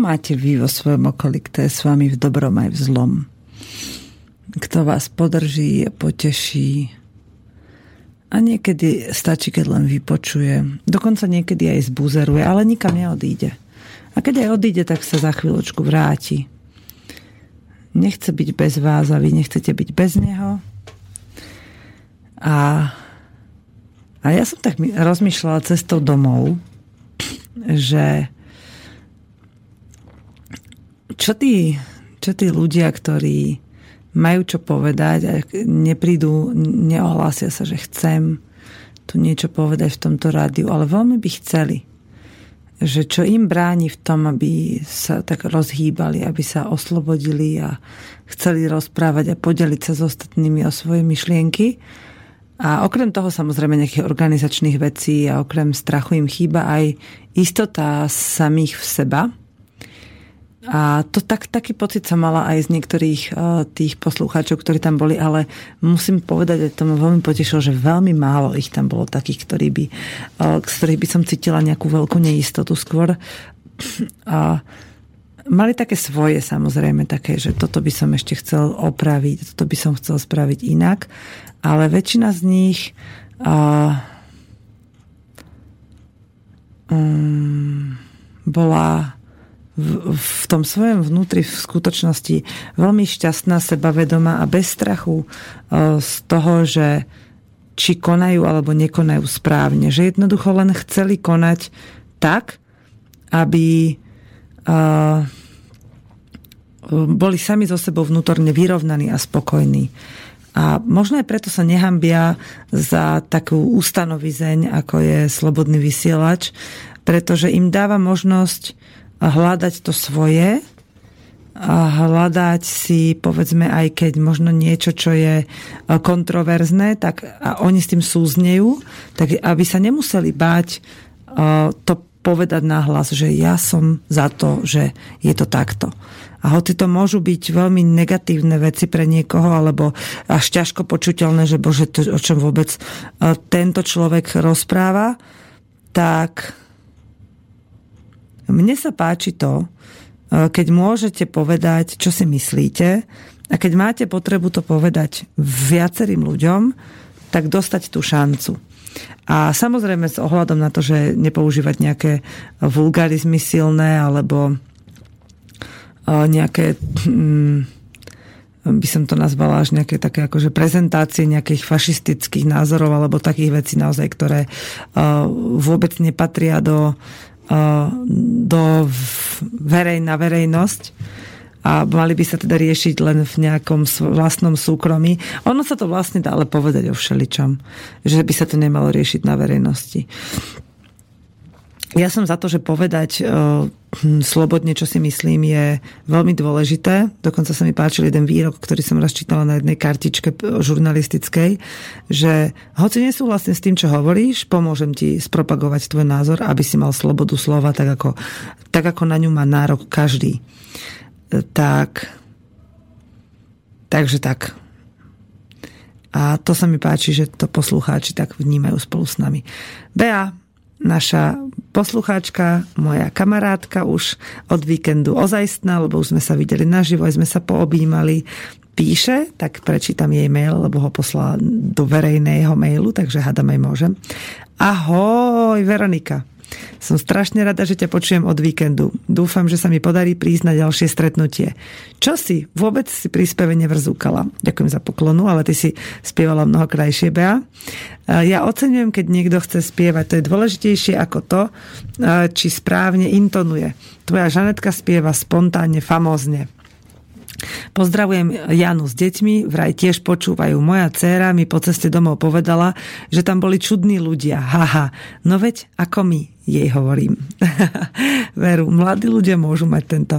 Máte vy vo svojom okolí, kto je s vami v dobrom aj v zlom? Kto vás podrží poteší? A niekedy stačí, keď len vypočuje. Dokonca niekedy aj zbuzeruje, ale nikam neodíde. A keď aj odíde, tak sa za chvíľočku vráti. Nechce byť bez vás a vy nechcete byť bez neho. A, a ja som tak rozmýšľala cestou domov, že čo tí, čo tí ľudia, ktorí majú čo povedať a neprídu, neohlásia sa, že chcem tu niečo povedať v tomto rádiu, ale veľmi by chceli. Že čo im bráni v tom, aby sa tak rozhýbali, aby sa oslobodili a chceli rozprávať a podeliť sa s ostatnými o svoje myšlienky. A okrem toho samozrejme nejakých organizačných vecí a okrem strachu im chýba aj istota samých v seba, a to tak, taký pocit som mala aj z niektorých uh, tých poslucháčov, ktorí tam boli, ale musím povedať, že to ma veľmi potešilo, že veľmi málo ich tam bolo takých, ktorí by, uh, z ktorých by som cítila nejakú veľkú neistotu skôr. A mali také svoje samozrejme, také, že toto by som ešte chcel opraviť, toto by som chcel spraviť inak, ale väčšina z nich uh, um, bola v, tom svojom vnútri v skutočnosti veľmi šťastná, sebavedomá a bez strachu e, z toho, že či konajú alebo nekonajú správne. Že jednoducho len chceli konať tak, aby uh, boli sami so sebou vnútorne vyrovnaní a spokojní. A možno aj preto sa nehambia za takú ustanovizeň, ako je slobodný vysielač, pretože im dáva možnosť hľadať to svoje a hľadať si, povedzme, aj keď možno niečo, čo je e, kontroverzné, tak a oni s tým súznejú, tak aby sa nemuseli báť e, to povedať nahlas, že ja som za to, že je to takto. A hoci to môžu byť veľmi negatívne veci pre niekoho, alebo až ťažko počuteľné, že bože, to, o čom vôbec e, tento človek rozpráva, tak mne sa páči to, e, keď môžete povedať, čo si myslíte a keď máte potrebu to povedať viacerým ľuďom, tak dostať tú šancu. A samozrejme s ohľadom na to, že nepoužívať nejaké vulgarizmy silné alebo e, nejaké hm, by som to nazvala až nejaké také akože prezentácie nejakých fašistických názorov alebo takých vecí naozaj, ktoré uh, vôbec nepatria do do verej, na verejnosť a mali by sa teda riešiť len v nejakom vlastnom súkromí. Ono sa to vlastne dá ale povedať o všeličom, že by sa to nemalo riešiť na verejnosti ja som za to, že povedať uh, slobodne, čo si myslím, je veľmi dôležité. Dokonca sa mi páčil jeden výrok, ktorý som raz čítala na jednej kartičke žurnalistickej, že hoci nesúhlasím s tým, čo hovoríš, pomôžem ti spropagovať tvoj názor, aby si mal slobodu slova, tak ako, tak ako na ňu má nárok každý. Tak, takže tak. A to sa mi páči, že to poslucháči tak vnímajú spolu s nami. Bea, naša poslucháčka, moja kamarátka už od víkendu ozajstná, lebo už sme sa videli naživo, aj sme sa poobímali, píše, tak prečítam jej mail, lebo ho poslala do verejného mailu, takže hádam aj môžem. Ahoj, Veronika. Som strašne rada, že ťa počujem od víkendu. Dúfam, že sa mi podarí prísť na ďalšie stretnutie. Čo si? Vôbec si príspeve nevrzúkala. Ďakujem za poklonu, ale ty si spievala mnoho krajšie, Bea. Ja oceňujem, keď niekto chce spievať. To je dôležitejšie ako to, či správne intonuje. Tvoja Žanetka spieva spontánne, famózne. Pozdravujem Janu s deťmi, vraj tiež počúvajú. Moja dcéra mi po ceste domov povedala, že tam boli čudní ľudia. Haha, no veď ako my, jej hovorím. Veru, mladí ľudia môžu mať tento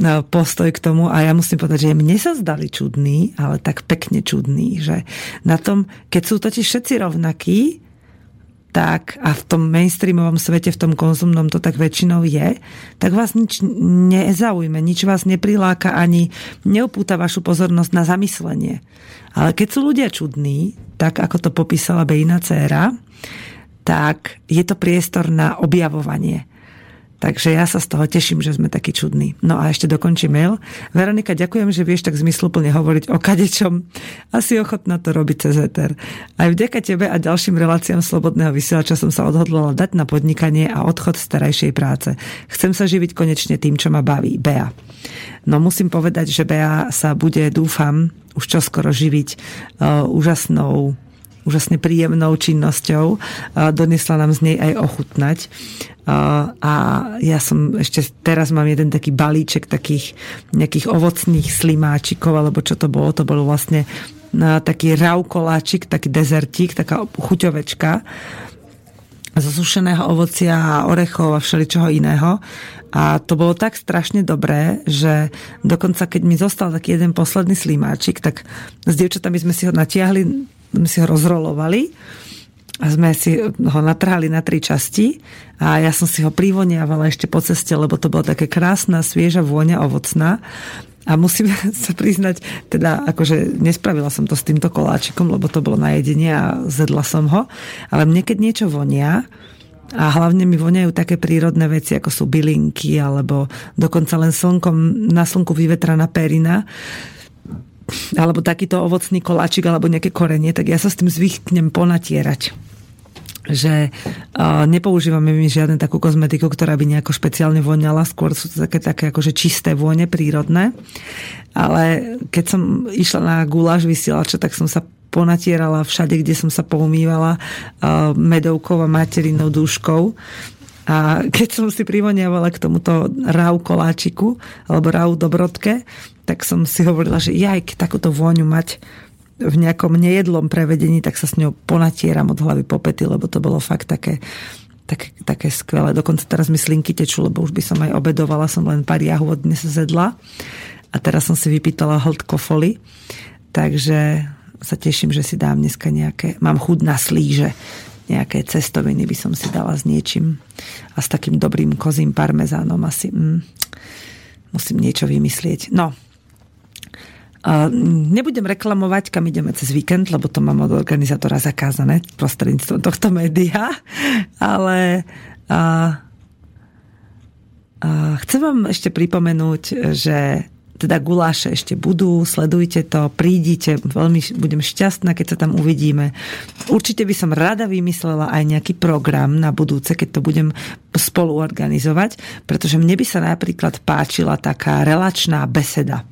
no, postoj k tomu a ja musím povedať, že mne sa zdali čudní, ale tak pekne čudní, že na tom, keď sú totiž všetci rovnakí, tak a v tom mainstreamovom svete, v tom konzumnom to tak väčšinou je, tak vás nič nezaujme, nič vás nepriláka ani neupúta vašu pozornosť na zamyslenie. Ale keď sú ľudia čudní, tak ako to popísala Bejna dcéra, tak je to priestor na objavovanie. Takže ja sa z toho teším, že sme takí čudní. No a ešte dokončím mail. Veronika, ďakujem, že vieš tak zmysluplne hovoriť o kadečom. Asi ochotná to robiť cez ETR. Aj vďaka tebe a ďalším reláciám Slobodného vysielača som sa odhodlala dať na podnikanie a odchod z terajšej práce. Chcem sa živiť konečne tým, čo ma baví. Bea. No musím povedať, že Bea sa bude, dúfam, už čoskoro živiť uh, úžasnou úžasne príjemnou činnosťou. Donesla nám z nej aj ochutnať. A ja som ešte teraz mám jeden taký balíček takých nejakých ovocných slimáčikov, alebo čo to bolo, to bolo vlastne taký raukoláčik, taký dezertík, taká chuťovečka zo sušeného ovocia a orechov a všeličoho iného. A to bolo tak strašne dobré, že dokonca keď mi zostal taký jeden posledný slimáčik, tak s dievčatami sme si ho natiahli sme si ho rozrolovali a sme si ho natrhali na tri časti a ja som si ho privoniavala ešte po ceste, lebo to bola také krásna, svieža vôňa ovocná. A musím sa priznať, teda akože nespravila som to s týmto koláčikom, lebo to bolo na jedenie a zedla som ho, ale mne keď niečo vonia, a hlavne mi voniajú také prírodné veci, ako sú bylinky, alebo dokonca len slnkom, na slnku vyvetraná perina, alebo takýto ovocný koláčik alebo nejaké korenie, tak ja sa s tým zvyknem ponatierať že uh, nepoužívame my žiadne takú kozmetiku, ktorá by nejako špeciálne voňala, skôr sú to také, také akože čisté vône, prírodné. Ale keď som išla na guláš vysielača, tak som sa ponatierala všade, kde som sa poumývala uh, medovkou a materinou dúškou. A keď som si privoniavala k tomuto rau koláčiku, alebo rau dobrodke, tak som si hovorila, že jaj, takúto vôňu mať v nejakom nejedlom prevedení, tak sa s ňou ponatieram od hlavy po pety, lebo to bolo fakt také, také, také skvelé. Dokonca teraz mi slinky tečú, lebo už by som aj obedovala, som len pár jahôd dnes zedla. A teraz som si vypýtala hĺdko foli. Takže sa teším, že si dám dneska nejaké... Mám chud na slíže. Nejaké cestoviny by som si dala s niečím. A s takým dobrým kozím parmezánom asi. Mm, musím niečo vymyslieť. No, Nebudem reklamovať, kam ideme cez víkend, lebo to mám od organizátora zakázané prostredníctvom tohto média, ale a, a chcem vám ešte pripomenúť, že teda guláše ešte budú, sledujte to, prídite, veľmi budem šťastná, keď sa tam uvidíme. Určite by som rada vymyslela aj nejaký program na budúce, keď to budem spolu organizovať, pretože mne by sa napríklad páčila taká relačná beseda.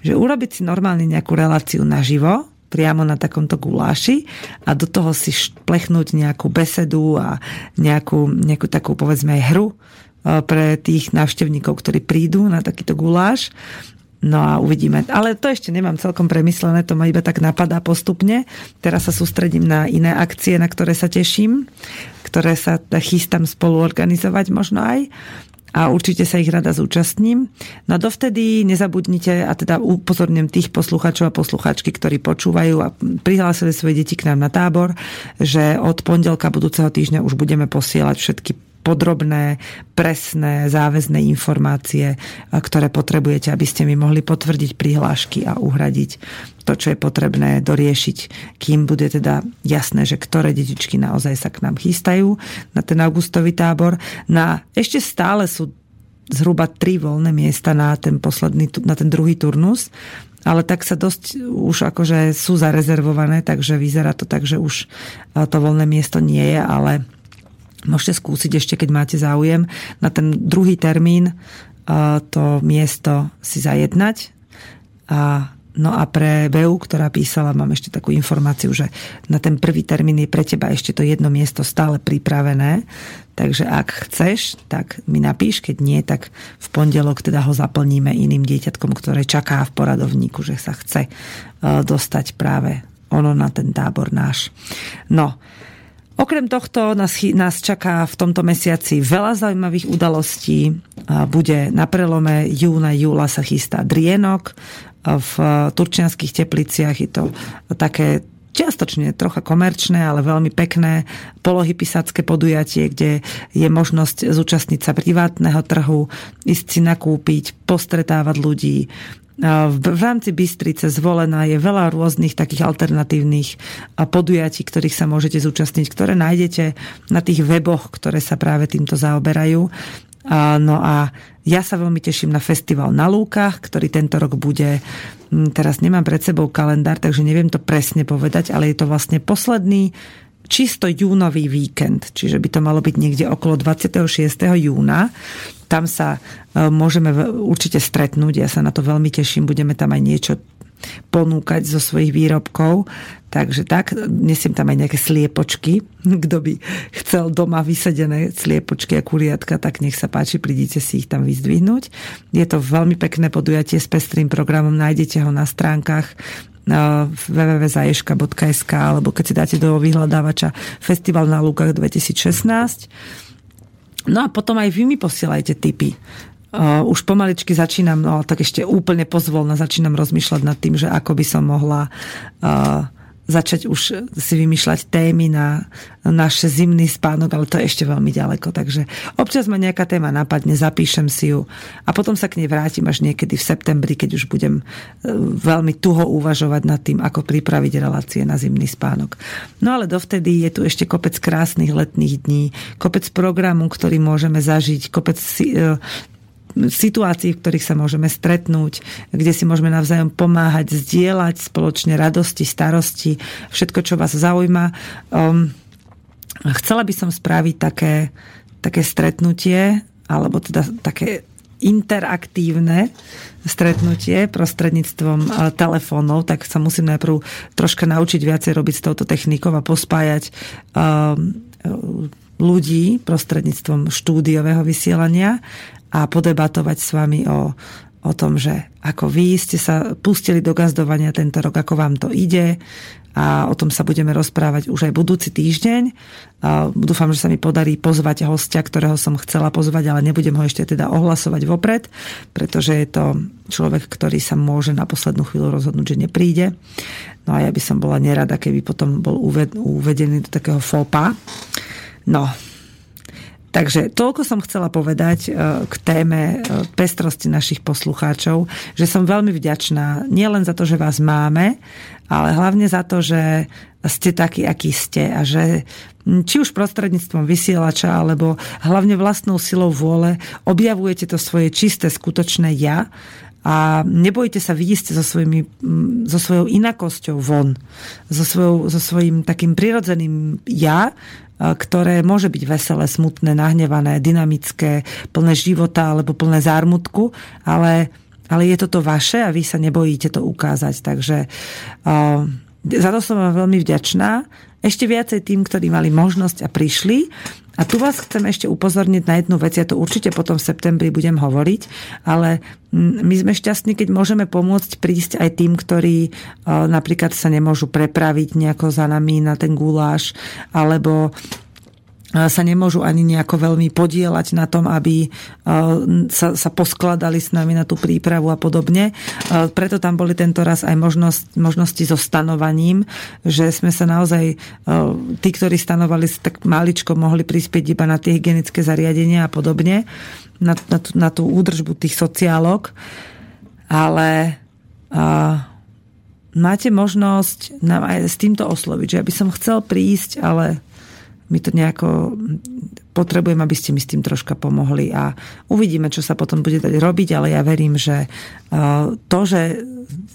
Že urobiť si normálne nejakú reláciu naživo, priamo na takomto guláši a do toho si šplechnúť nejakú besedu a nejakú, nejakú takú povedzme aj hru e, pre tých návštevníkov, ktorí prídu na takýto guláš No a uvidíme. Ale to ešte nemám celkom premyslené, to ma iba tak napadá postupne. Teraz sa sústredím na iné akcie, na ktoré sa teším, ktoré sa chystám spolu organizovať možno aj a určite sa ich rada zúčastním. No a dovtedy nezabudnite, a teda upozorním tých poslucháčov a poslucháčky, ktorí počúvajú a prihlásili svoje deti k nám na tábor, že od pondelka budúceho týždňa už budeme posielať všetky podrobné, presné, záväzné informácie, ktoré potrebujete, aby ste mi mohli potvrdiť prihlášky a uhradiť to, čo je potrebné doriešiť, kým bude teda jasné, že ktoré detičky naozaj sa k nám chystajú na ten augustový tábor. Na, ešte stále sú zhruba tri voľné miesta na ten, posledný, na ten druhý turnus, ale tak sa dosť už akože sú zarezervované, takže vyzerá to tak, že už to voľné miesto nie je, ale Môžete skúsiť ešte, keď máte záujem, na ten druhý termín to miesto si zajednať. A, no a pre BU, ktorá písala, mám ešte takú informáciu, že na ten prvý termín je pre teba ešte to jedno miesto stále pripravené. Takže ak chceš, tak mi napíš, keď nie, tak v pondelok teda ho zaplníme iným dieťatkom, ktoré čaká v poradovníku, že sa chce dostať práve ono na ten tábor náš. No, Okrem tohto nás, nás čaká v tomto mesiaci veľa zaujímavých udalostí. Bude na prelome júna, júla sa chystá Drienok v turčianských tepliciach. Je to také čiastočne trocha komerčné, ale veľmi pekné polohy písacké podujatie, kde je možnosť zúčastniť sa privátneho trhu, ísť si nakúpiť, postretávať ľudí, v rámci Bystrice zvolená je veľa rôznych takých alternatívnych podujatí, ktorých sa môžete zúčastniť, ktoré nájdete na tých weboch, ktoré sa práve týmto zaoberajú. No a ja sa veľmi teším na festival na Lúkach, ktorý tento rok bude, teraz nemám pred sebou kalendár, takže neviem to presne povedať, ale je to vlastne posledný čisto júnový víkend, čiže by to malo byť niekde okolo 26. júna. Tam sa e, môžeme určite stretnúť, ja sa na to veľmi teším, budeme tam aj niečo ponúkať zo svojich výrobkov. Takže tak, nesiem tam aj nejaké sliepočky. Kto by chcel doma vysadené sliepočky a kuliatka, tak nech sa páči, prídite si ich tam vyzdvihnúť. Je to veľmi pekné podujatie s pestrým programom, nájdete ho na stránkach www.zaješka.sk alebo keď si dáte do vyhľadávača Festival na Lúkach 2016. No a potom aj vy mi posielajte tipy. Uh, už pomaličky začínam, no tak ešte úplne pozvolna začínam rozmýšľať nad tým, že ako by som mohla uh, začať už si vymýšľať témy na náš zimný spánok, ale to je ešte veľmi ďaleko. Takže občas ma nejaká téma napadne, zapíšem si ju a potom sa k nej vrátim až niekedy v septembri, keď už budem e, veľmi tuho uvažovať nad tým, ako pripraviť relácie na zimný spánok. No ale dovtedy je tu ešte kopec krásnych letných dní, kopec programu, ktorý môžeme zažiť, kopec e, situácií, v ktorých sa môžeme stretnúť, kde si môžeme navzájom pomáhať, zdieľať spoločne radosti, starosti, všetko, čo vás zaujíma. Um, chcela by som spraviť také, také stretnutie, alebo teda také interaktívne stretnutie prostredníctvom e, telefónov, tak sa musím najprv troška naučiť viacej robiť s touto technikou a pospájať um, ľudí prostredníctvom štúdiového vysielania a podebatovať s vami o, o tom, že ako vy ste sa pustili do gazdovania tento rok, ako vám to ide a o tom sa budeme rozprávať už aj budúci týždeň. A dúfam, že sa mi podarí pozvať hostia, ktorého som chcela pozvať, ale nebudem ho ešte teda ohlasovať vopred, pretože je to človek, ktorý sa môže na poslednú chvíľu rozhodnúť, že nepríde. No a ja by som bola nerada, keby potom bol uvedený do takého fopa. No, Takže toľko som chcela povedať e, k téme e, pestrosti našich poslucháčov, že som veľmi vďačná nielen za to, že vás máme, ale hlavne za to, že ste takí, akí ste a že či už prostredníctvom vysielača, alebo hlavne vlastnou silou vôle objavujete to svoje čisté, skutočné ja. A nebojte sa vyjsť so, svojimi, so svojou inakosťou von, so, svojou, so svojím takým prirodzeným ja, ktoré môže byť veselé, smutné, nahnevané, dynamické, plné života alebo plné zármutku, ale, ale je toto vaše a vy sa nebojíte to ukázať. Takže uh, za to som vám veľmi vďačná. Ešte viacej tým, ktorí mali možnosť a prišli. A tu vás chcem ešte upozorniť na jednu vec, ja to určite potom v septembri budem hovoriť, ale my sme šťastní, keď môžeme pomôcť prísť aj tým, ktorí e, napríklad sa nemôžu prepraviť nejako za nami na ten guláš, alebo sa nemôžu ani nejako veľmi podielať na tom, aby sa, sa poskladali s nami na tú prípravu a podobne. Preto tam boli tento raz aj možnosť, možnosti so stanovaním, že sme sa naozaj, tí, ktorí stanovali, tak maličko mohli prispieť iba na tie hygienické zariadenia a podobne, na, na, tú, na tú údržbu tých sociálok. Ale a, máte možnosť nám aj s týmto osloviť, že ja by som chcel prísť, ale my to nejako potrebujem, aby ste mi s tým troška pomohli a uvidíme, čo sa potom bude dať robiť, ale ja verím, že uh, to, že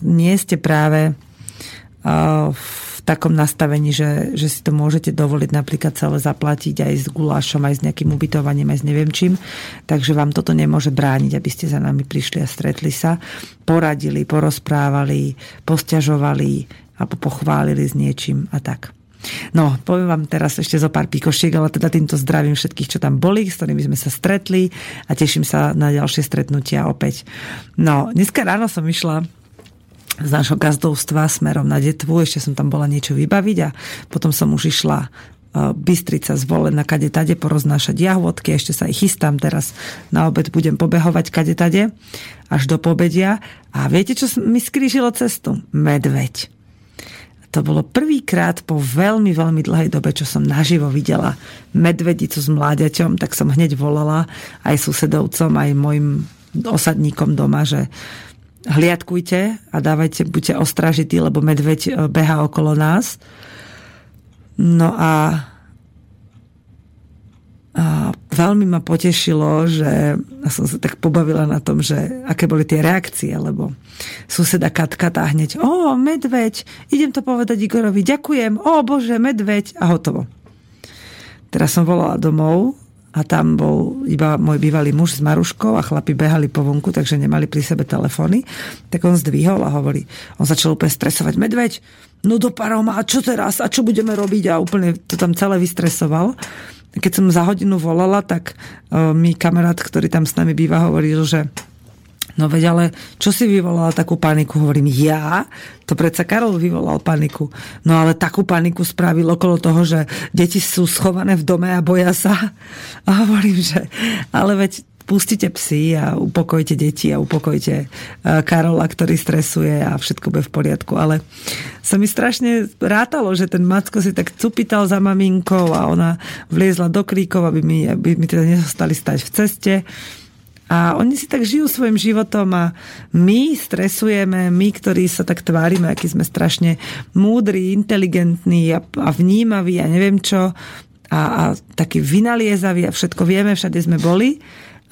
nie ste práve uh, v takom nastavení, že, že si to môžete dovoliť napríklad celé zaplatiť aj s gulášom, aj s nejakým ubytovaním, aj s neviem čím. Takže vám toto nemôže brániť, aby ste za nami prišli a stretli sa, poradili, porozprávali, posťažovali alebo pochválili s niečím a tak. No, poviem vám teraz ešte zo pár pikošiek, ale teda týmto zdravím všetkých, čo tam boli, s ktorými sme sa stretli a teším sa na ďalšie stretnutia opäť. No, dneska ráno som išla z nášho gazdovstva smerom na Detvu, ešte som tam bola niečo vybaviť a potom som už išla e, Bystrica zvolená kade tade poroznášať jahvodky, ešte sa ich chystám teraz na obed, budem pobehovať kade tade až do pobedia a viete, čo mi skrížilo cestu? Medveď to bolo prvýkrát po veľmi, veľmi dlhej dobe, čo som naživo videla medvedicu s mláďaťom, tak som hneď volala aj susedovcom, aj mojim osadníkom doma, že hliadkujte a dávajte, buďte ostražití, lebo medveď e, beha okolo nás. No a a veľmi ma potešilo, že a som sa tak pobavila na tom, že aké boli tie reakcie, lebo suseda Katka tá hneď, o, medveď, idem to povedať Igorovi, ďakujem, o bože, medveď a hotovo. Teraz som volala domov a tam bol iba môj bývalý muž s Maruškou a chlapi behali po vonku, takže nemali pri sebe telefóny. Tak on zdvihol a hovorí, on začal úplne stresovať, medveď, no do paroma, a čo teraz, a čo budeme robiť a úplne to tam celé vystresoval keď som za hodinu volala, tak uh, mi kamarát, ktorý tam s nami býva, hovoril, že No veď ale, čo si vyvolala takú paniku? Hovorím, ja? To predsa Karol vyvolal paniku. No ale takú paniku spravil okolo toho, že deti sú schované v dome a boja sa. A hovorím, že ale veď pustite psy a upokojte deti a upokojte e, Karola, ktorý stresuje a všetko bude v poriadku. Ale sa mi strašne rátalo, že ten Macko si tak cupital za maminkou a ona vliezla do kríkov, aby mi, aby mi teda nezostali stať v ceste. A oni si tak žijú svojim životom a my stresujeme, my, ktorí sa tak tvárime, akí sme strašne múdri, inteligentní a, a vnímaví a neviem čo, a, a taký vynaliezaví a všetko vieme, všade sme boli,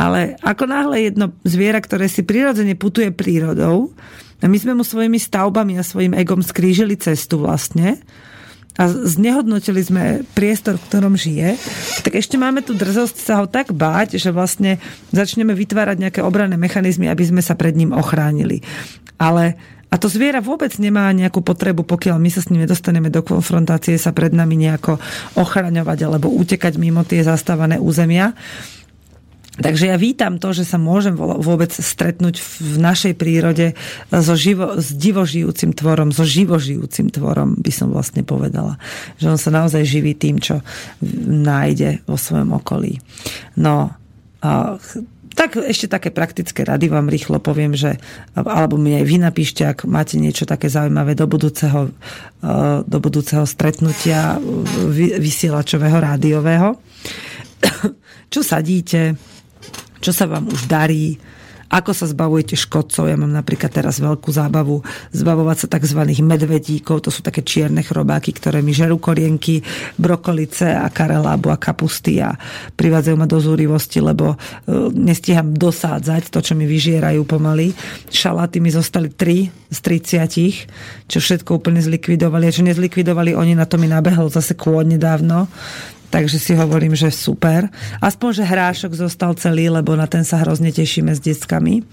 ale ako náhle jedno zviera, ktoré si prirodzene putuje prírodou, a my sme mu svojimi stavbami a svojim egom skrížili cestu vlastne, a znehodnotili sme priestor, v ktorom žije, tak ešte máme tu drzosť sa ho tak báť, že vlastne začneme vytvárať nejaké obranné mechanizmy, aby sme sa pred ním ochránili. Ale a to zviera vôbec nemá nejakú potrebu, pokiaľ my sa s ním nedostaneme do konfrontácie, sa pred nami nejako ochraňovať alebo utekať mimo tie zastávané územia. Takže ja vítam to, že sa môžem vôbec stretnúť v našej prírode so živo, s divožijúcim tvorom, so živožijúcim tvorom, by som vlastne povedala. Že on sa naozaj živí tým, čo nájde vo svojom okolí. No, a tak ešte také praktické rady vám rýchlo poviem, že alebo mi aj vy napíšte, ak máte niečo také zaujímavé do budúceho, do budúceho stretnutia vysielačového rádiového. Čo sadíte, čo sa vám už darí, ako sa zbavujete škodcov. Ja mám napríklad teraz veľkú zábavu zbavovať sa tzv. medvedíkov, to sú také čierne chrobáky, ktoré mi žerú korienky, brokolice a karelábu a kapusty a privádzajú ma do zúrivosti, lebo e, nestíham dosádzať to, čo mi vyžierajú pomaly. Šaláty mi zostali 3 z 30, čo všetko úplne zlikvidovali. A čo nezlikvidovali oni, na to mi nabehol zase kôň nedávno takže si hovorím, že super. Aspoň, že hrášok zostal celý, lebo na ten sa hrozne tešíme s deckami.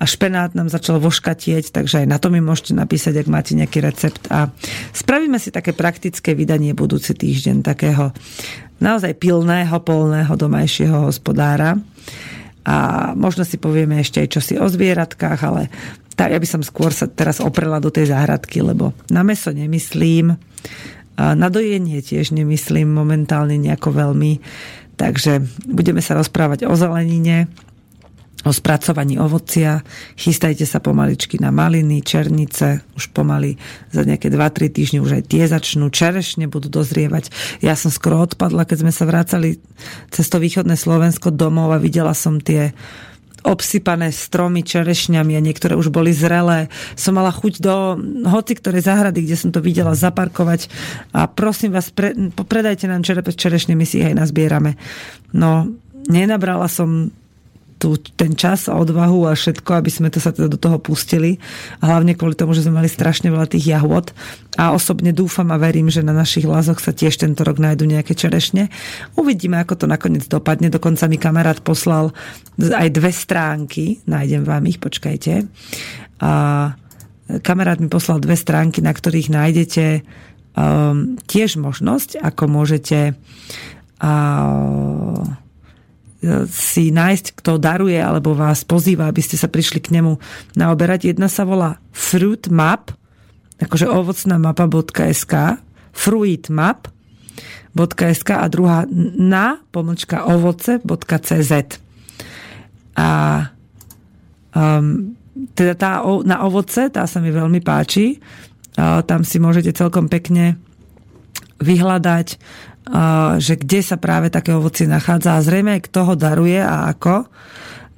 A špenát nám začal voškatieť, takže aj na to mi môžete napísať, ak máte nejaký recept. A spravíme si také praktické vydanie budúci týždeň, takého naozaj pilného, polného domajšieho hospodára. A možno si povieme ešte aj čosi o zvieratkách, ale tá, ja by som skôr sa teraz oprela do tej záhradky, lebo na meso nemyslím na dojenie tiež nemyslím momentálne nejako veľmi. Takže budeme sa rozprávať o zelenine, o spracovaní ovocia. Chystajte sa pomaličky na maliny, černice. Už pomaly za nejaké 2-3 týždne už aj tie začnú. Čerešne budú dozrievať. Ja som skoro odpadla, keď sme sa vrácali cez to východné Slovensko domov a videla som tie obsypané stromy čerešňami a niektoré už boli zrelé. Som mala chuť do hoci ktorej záhrady, kde som to videla, zaparkovať a prosím vás, pre, predajte nám čerešne, my si ich aj nazbierame. No, nenabrala som tú, ten čas a odvahu a všetko, aby sme to sa teda do toho pustili. Hlavne kvôli tomu, že sme mali strašne veľa tých jahôd. A osobne dúfam a verím, že na našich lázoch sa tiež tento rok nájdu nejaké čerešne. Uvidíme, ako to nakoniec dopadne. Dokonca mi kamarát poslal aj dve stránky. Nájdem vám ich, počkajte. A kamarát mi poslal dve stránky, na ktorých nájdete um, tiež možnosť, ako môžete uh, si nájsť, kto daruje alebo vás pozýva, aby ste sa prišli k nemu naoberať. Jedna sa volá Fruit Map, akože ovocná mapa.sk, fruitmap.sk a druhá na pomlčka ovoce.cz. A um, teda tá na ovoce, tá sa mi veľmi páči. Uh, tam si môžete celkom pekne vyhľadať že kde sa práve také ovocie nachádza a zrejme aj kto ho daruje a ako.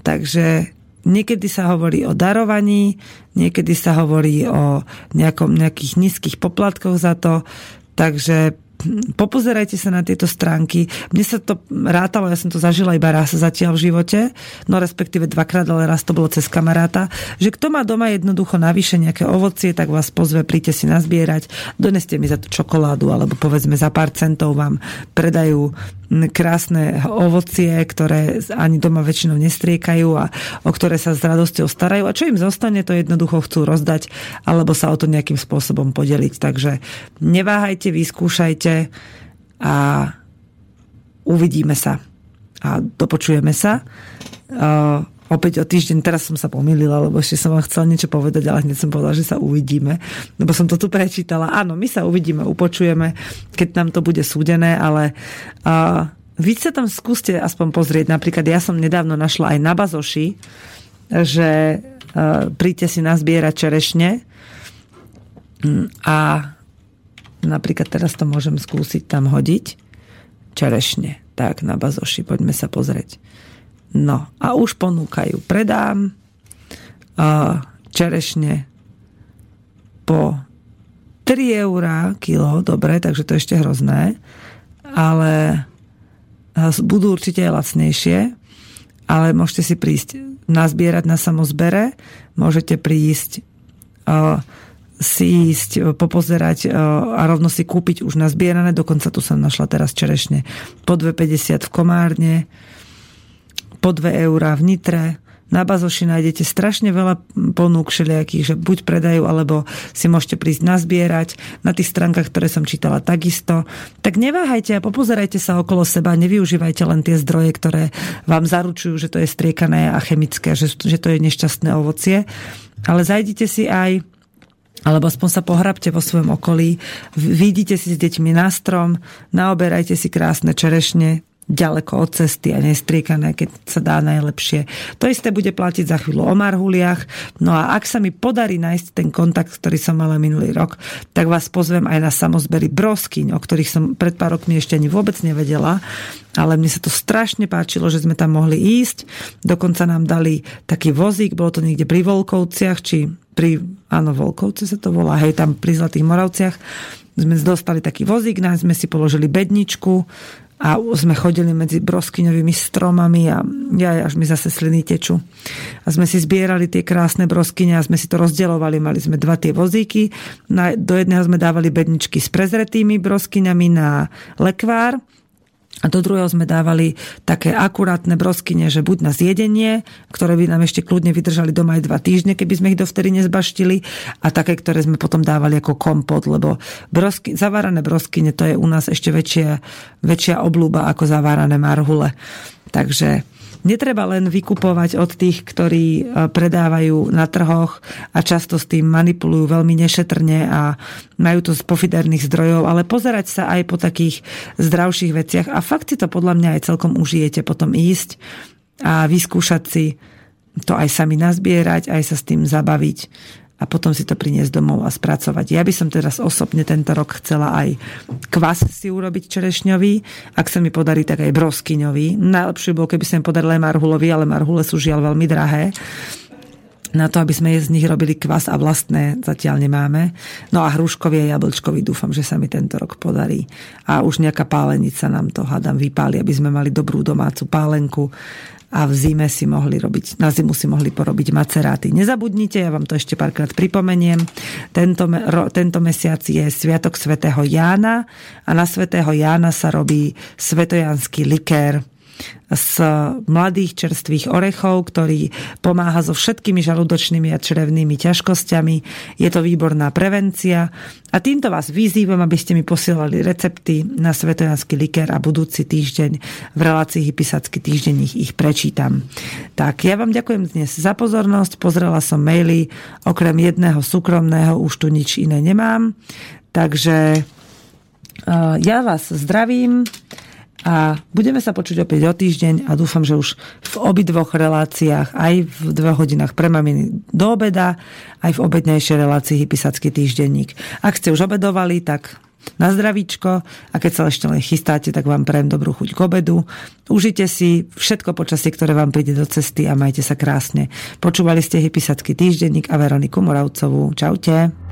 Takže niekedy sa hovorí o darovaní, niekedy sa hovorí o nejakom, nejakých nízkych poplatkoch za to, takže popozerajte sa na tieto stránky. Mne sa to rátalo, ja som to zažila iba raz zatiaľ v živote, no respektíve dvakrát, ale raz to bolo cez kamaráta, že kto má doma jednoducho navyše nejaké ovocie, tak vás pozve, príďte si nazbierať, doneste mi za to čokoládu, alebo povedzme za pár centov vám predajú krásne ovocie, ktoré ani doma väčšinou nestriekajú a o ktoré sa s radosťou starajú a čo im zostane, to jednoducho chcú rozdať alebo sa o to nejakým spôsobom podeliť. Takže neváhajte, vyskúšajte a uvidíme sa a dopočujeme sa. Opäť o týždeň, teraz som sa pomýlila, lebo ešte som vám chcela niečo povedať, ale hneď som povedala, že sa uvidíme, lebo som to tu prečítala. Áno, my sa uvidíme, upočujeme, keď nám to bude súdené, ale uh, vy sa tam skúste aspoň pozrieť. Napríklad ja som nedávno našla aj na Bazoši, že uh, príďte si nazbierať čerešne a napríklad teraz to môžem skúsiť tam hodiť čerešne. Tak, na Bazoši, poďme sa pozrieť. No a už ponúkajú. Predám čerešne po 3 eurá kilo, dobre, takže to je ešte hrozné, ale budú určite lacnejšie, ale môžete si prísť nazbierať na samozbere, môžete prísť si ísť, popozerať a rovno si kúpiť už nazbierané, dokonca tu som našla teraz čerešne po 2,50 v Komárne, po 2 eurá v Nitre. Na Bazoši nájdete strašne veľa ponúk všelijakých, že buď predajú, alebo si môžete prísť nazbierať. Na tých stránkach, ktoré som čítala takisto. Tak neváhajte a popozerajte sa okolo seba, nevyužívajte len tie zdroje, ktoré vám zaručujú, že to je striekané a chemické, že, že to je nešťastné ovocie. Ale zajdite si aj alebo aspoň sa pohrabte vo svojom okolí, vidíte si s deťmi na strom, naoberajte si krásne čerešne, ďaleko od cesty a nestriekané, keď sa dá najlepšie. To isté bude platiť za chvíľu o marhuliach. No a ak sa mi podarí nájsť ten kontakt, ktorý som mala minulý rok, tak vás pozvem aj na samozbery broskyň, o ktorých som pred pár rokmi ešte ani vôbec nevedela, ale mne sa to strašne páčilo, že sme tam mohli ísť. Dokonca nám dali taký vozík, bolo to niekde pri Volkovciach, či pri, áno, Volkovce sa to volá, hej, tam pri Zlatých Moravciach sme dostali taký vozík, nám sme si položili bedničku, a sme chodili medzi broskyňovými stromami a ja, až mi zase sliny teču. A sme si zbierali tie krásne broskyne a sme si to rozdeľovali. Mali sme dva tie vozíky. Na, do jedného sme dávali bedničky s prezretými broskyňami na lekvár a do druhého sme dávali také akurátne broskyne, že buď na zjedenie, ktoré by nám ešte kľudne vydržali doma aj dva týždne, keby sme ich dovtedy nezbaštili, a také, ktoré sme potom dávali ako kompot, lebo brosky, zavárané broskyne to je u nás ešte väčšia, väčšia oblúba ako zavárané marhule. Takže Netreba len vykupovať od tých, ktorí e, predávajú na trhoch a často s tým manipulujú veľmi nešetrne a majú to z pofiderných zdrojov, ale pozerať sa aj po takých zdravších veciach. A fakt si to podľa mňa aj celkom užijete potom ísť a vyskúšať si to aj sami nazbierať, aj sa s tým zabaviť a potom si to priniesť domov a spracovať. Ja by som teraz osobne tento rok chcela aj kvas si urobiť čerešňový, ak sa mi podarí, tak aj broskyňový. Najlepšie bolo, keby sa mi podarilo aj marhulový, ale marhule sú žiaľ veľmi drahé na to, aby sme z nich robili kvas a vlastné zatiaľ nemáme. No a hruškový a jablčkový dúfam, že sa mi tento rok podarí. A už nejaká pálenica nám to, hádam, vypáli, aby sme mali dobrú domácu pálenku a v zime si mohli robiť, na zimu si mohli porobiť maceráty. Nezabudnite, ja vám to ešte párkrát pripomeniem, tento, tento mesiac je Sviatok svätého Jána a na svätého Jána sa robí svetojanský likér z mladých čerstvých orechov, ktorý pomáha so všetkými žalúdočnými a črevnými ťažkosťami. Je to výborná prevencia a týmto vás vyzývam, aby ste mi posielali recepty na svetojanský likér a budúci týždeň v relácii Hypisacký týždenník ich prečítam. Tak, ja vám ďakujem dnes za pozornosť. Pozrela som maily, okrem jedného súkromného už tu nič iné nemám. Takže ja vás zdravím a budeme sa počuť opäť o týždeň a dúfam, že už v obidvoch reláciách, aj v dvoch hodinách pre maminy do obeda, aj v obednejšej relácii Hypisacký týždenník. Ak ste už obedovali, tak na zdravíčko a keď sa ešte len chystáte, tak vám prajem dobrú chuť k obedu. Užite si všetko počasie, ktoré vám príde do cesty a majte sa krásne. Počúvali ste Hypisacký týždenník a Veroniku Moravcovú. Čaute.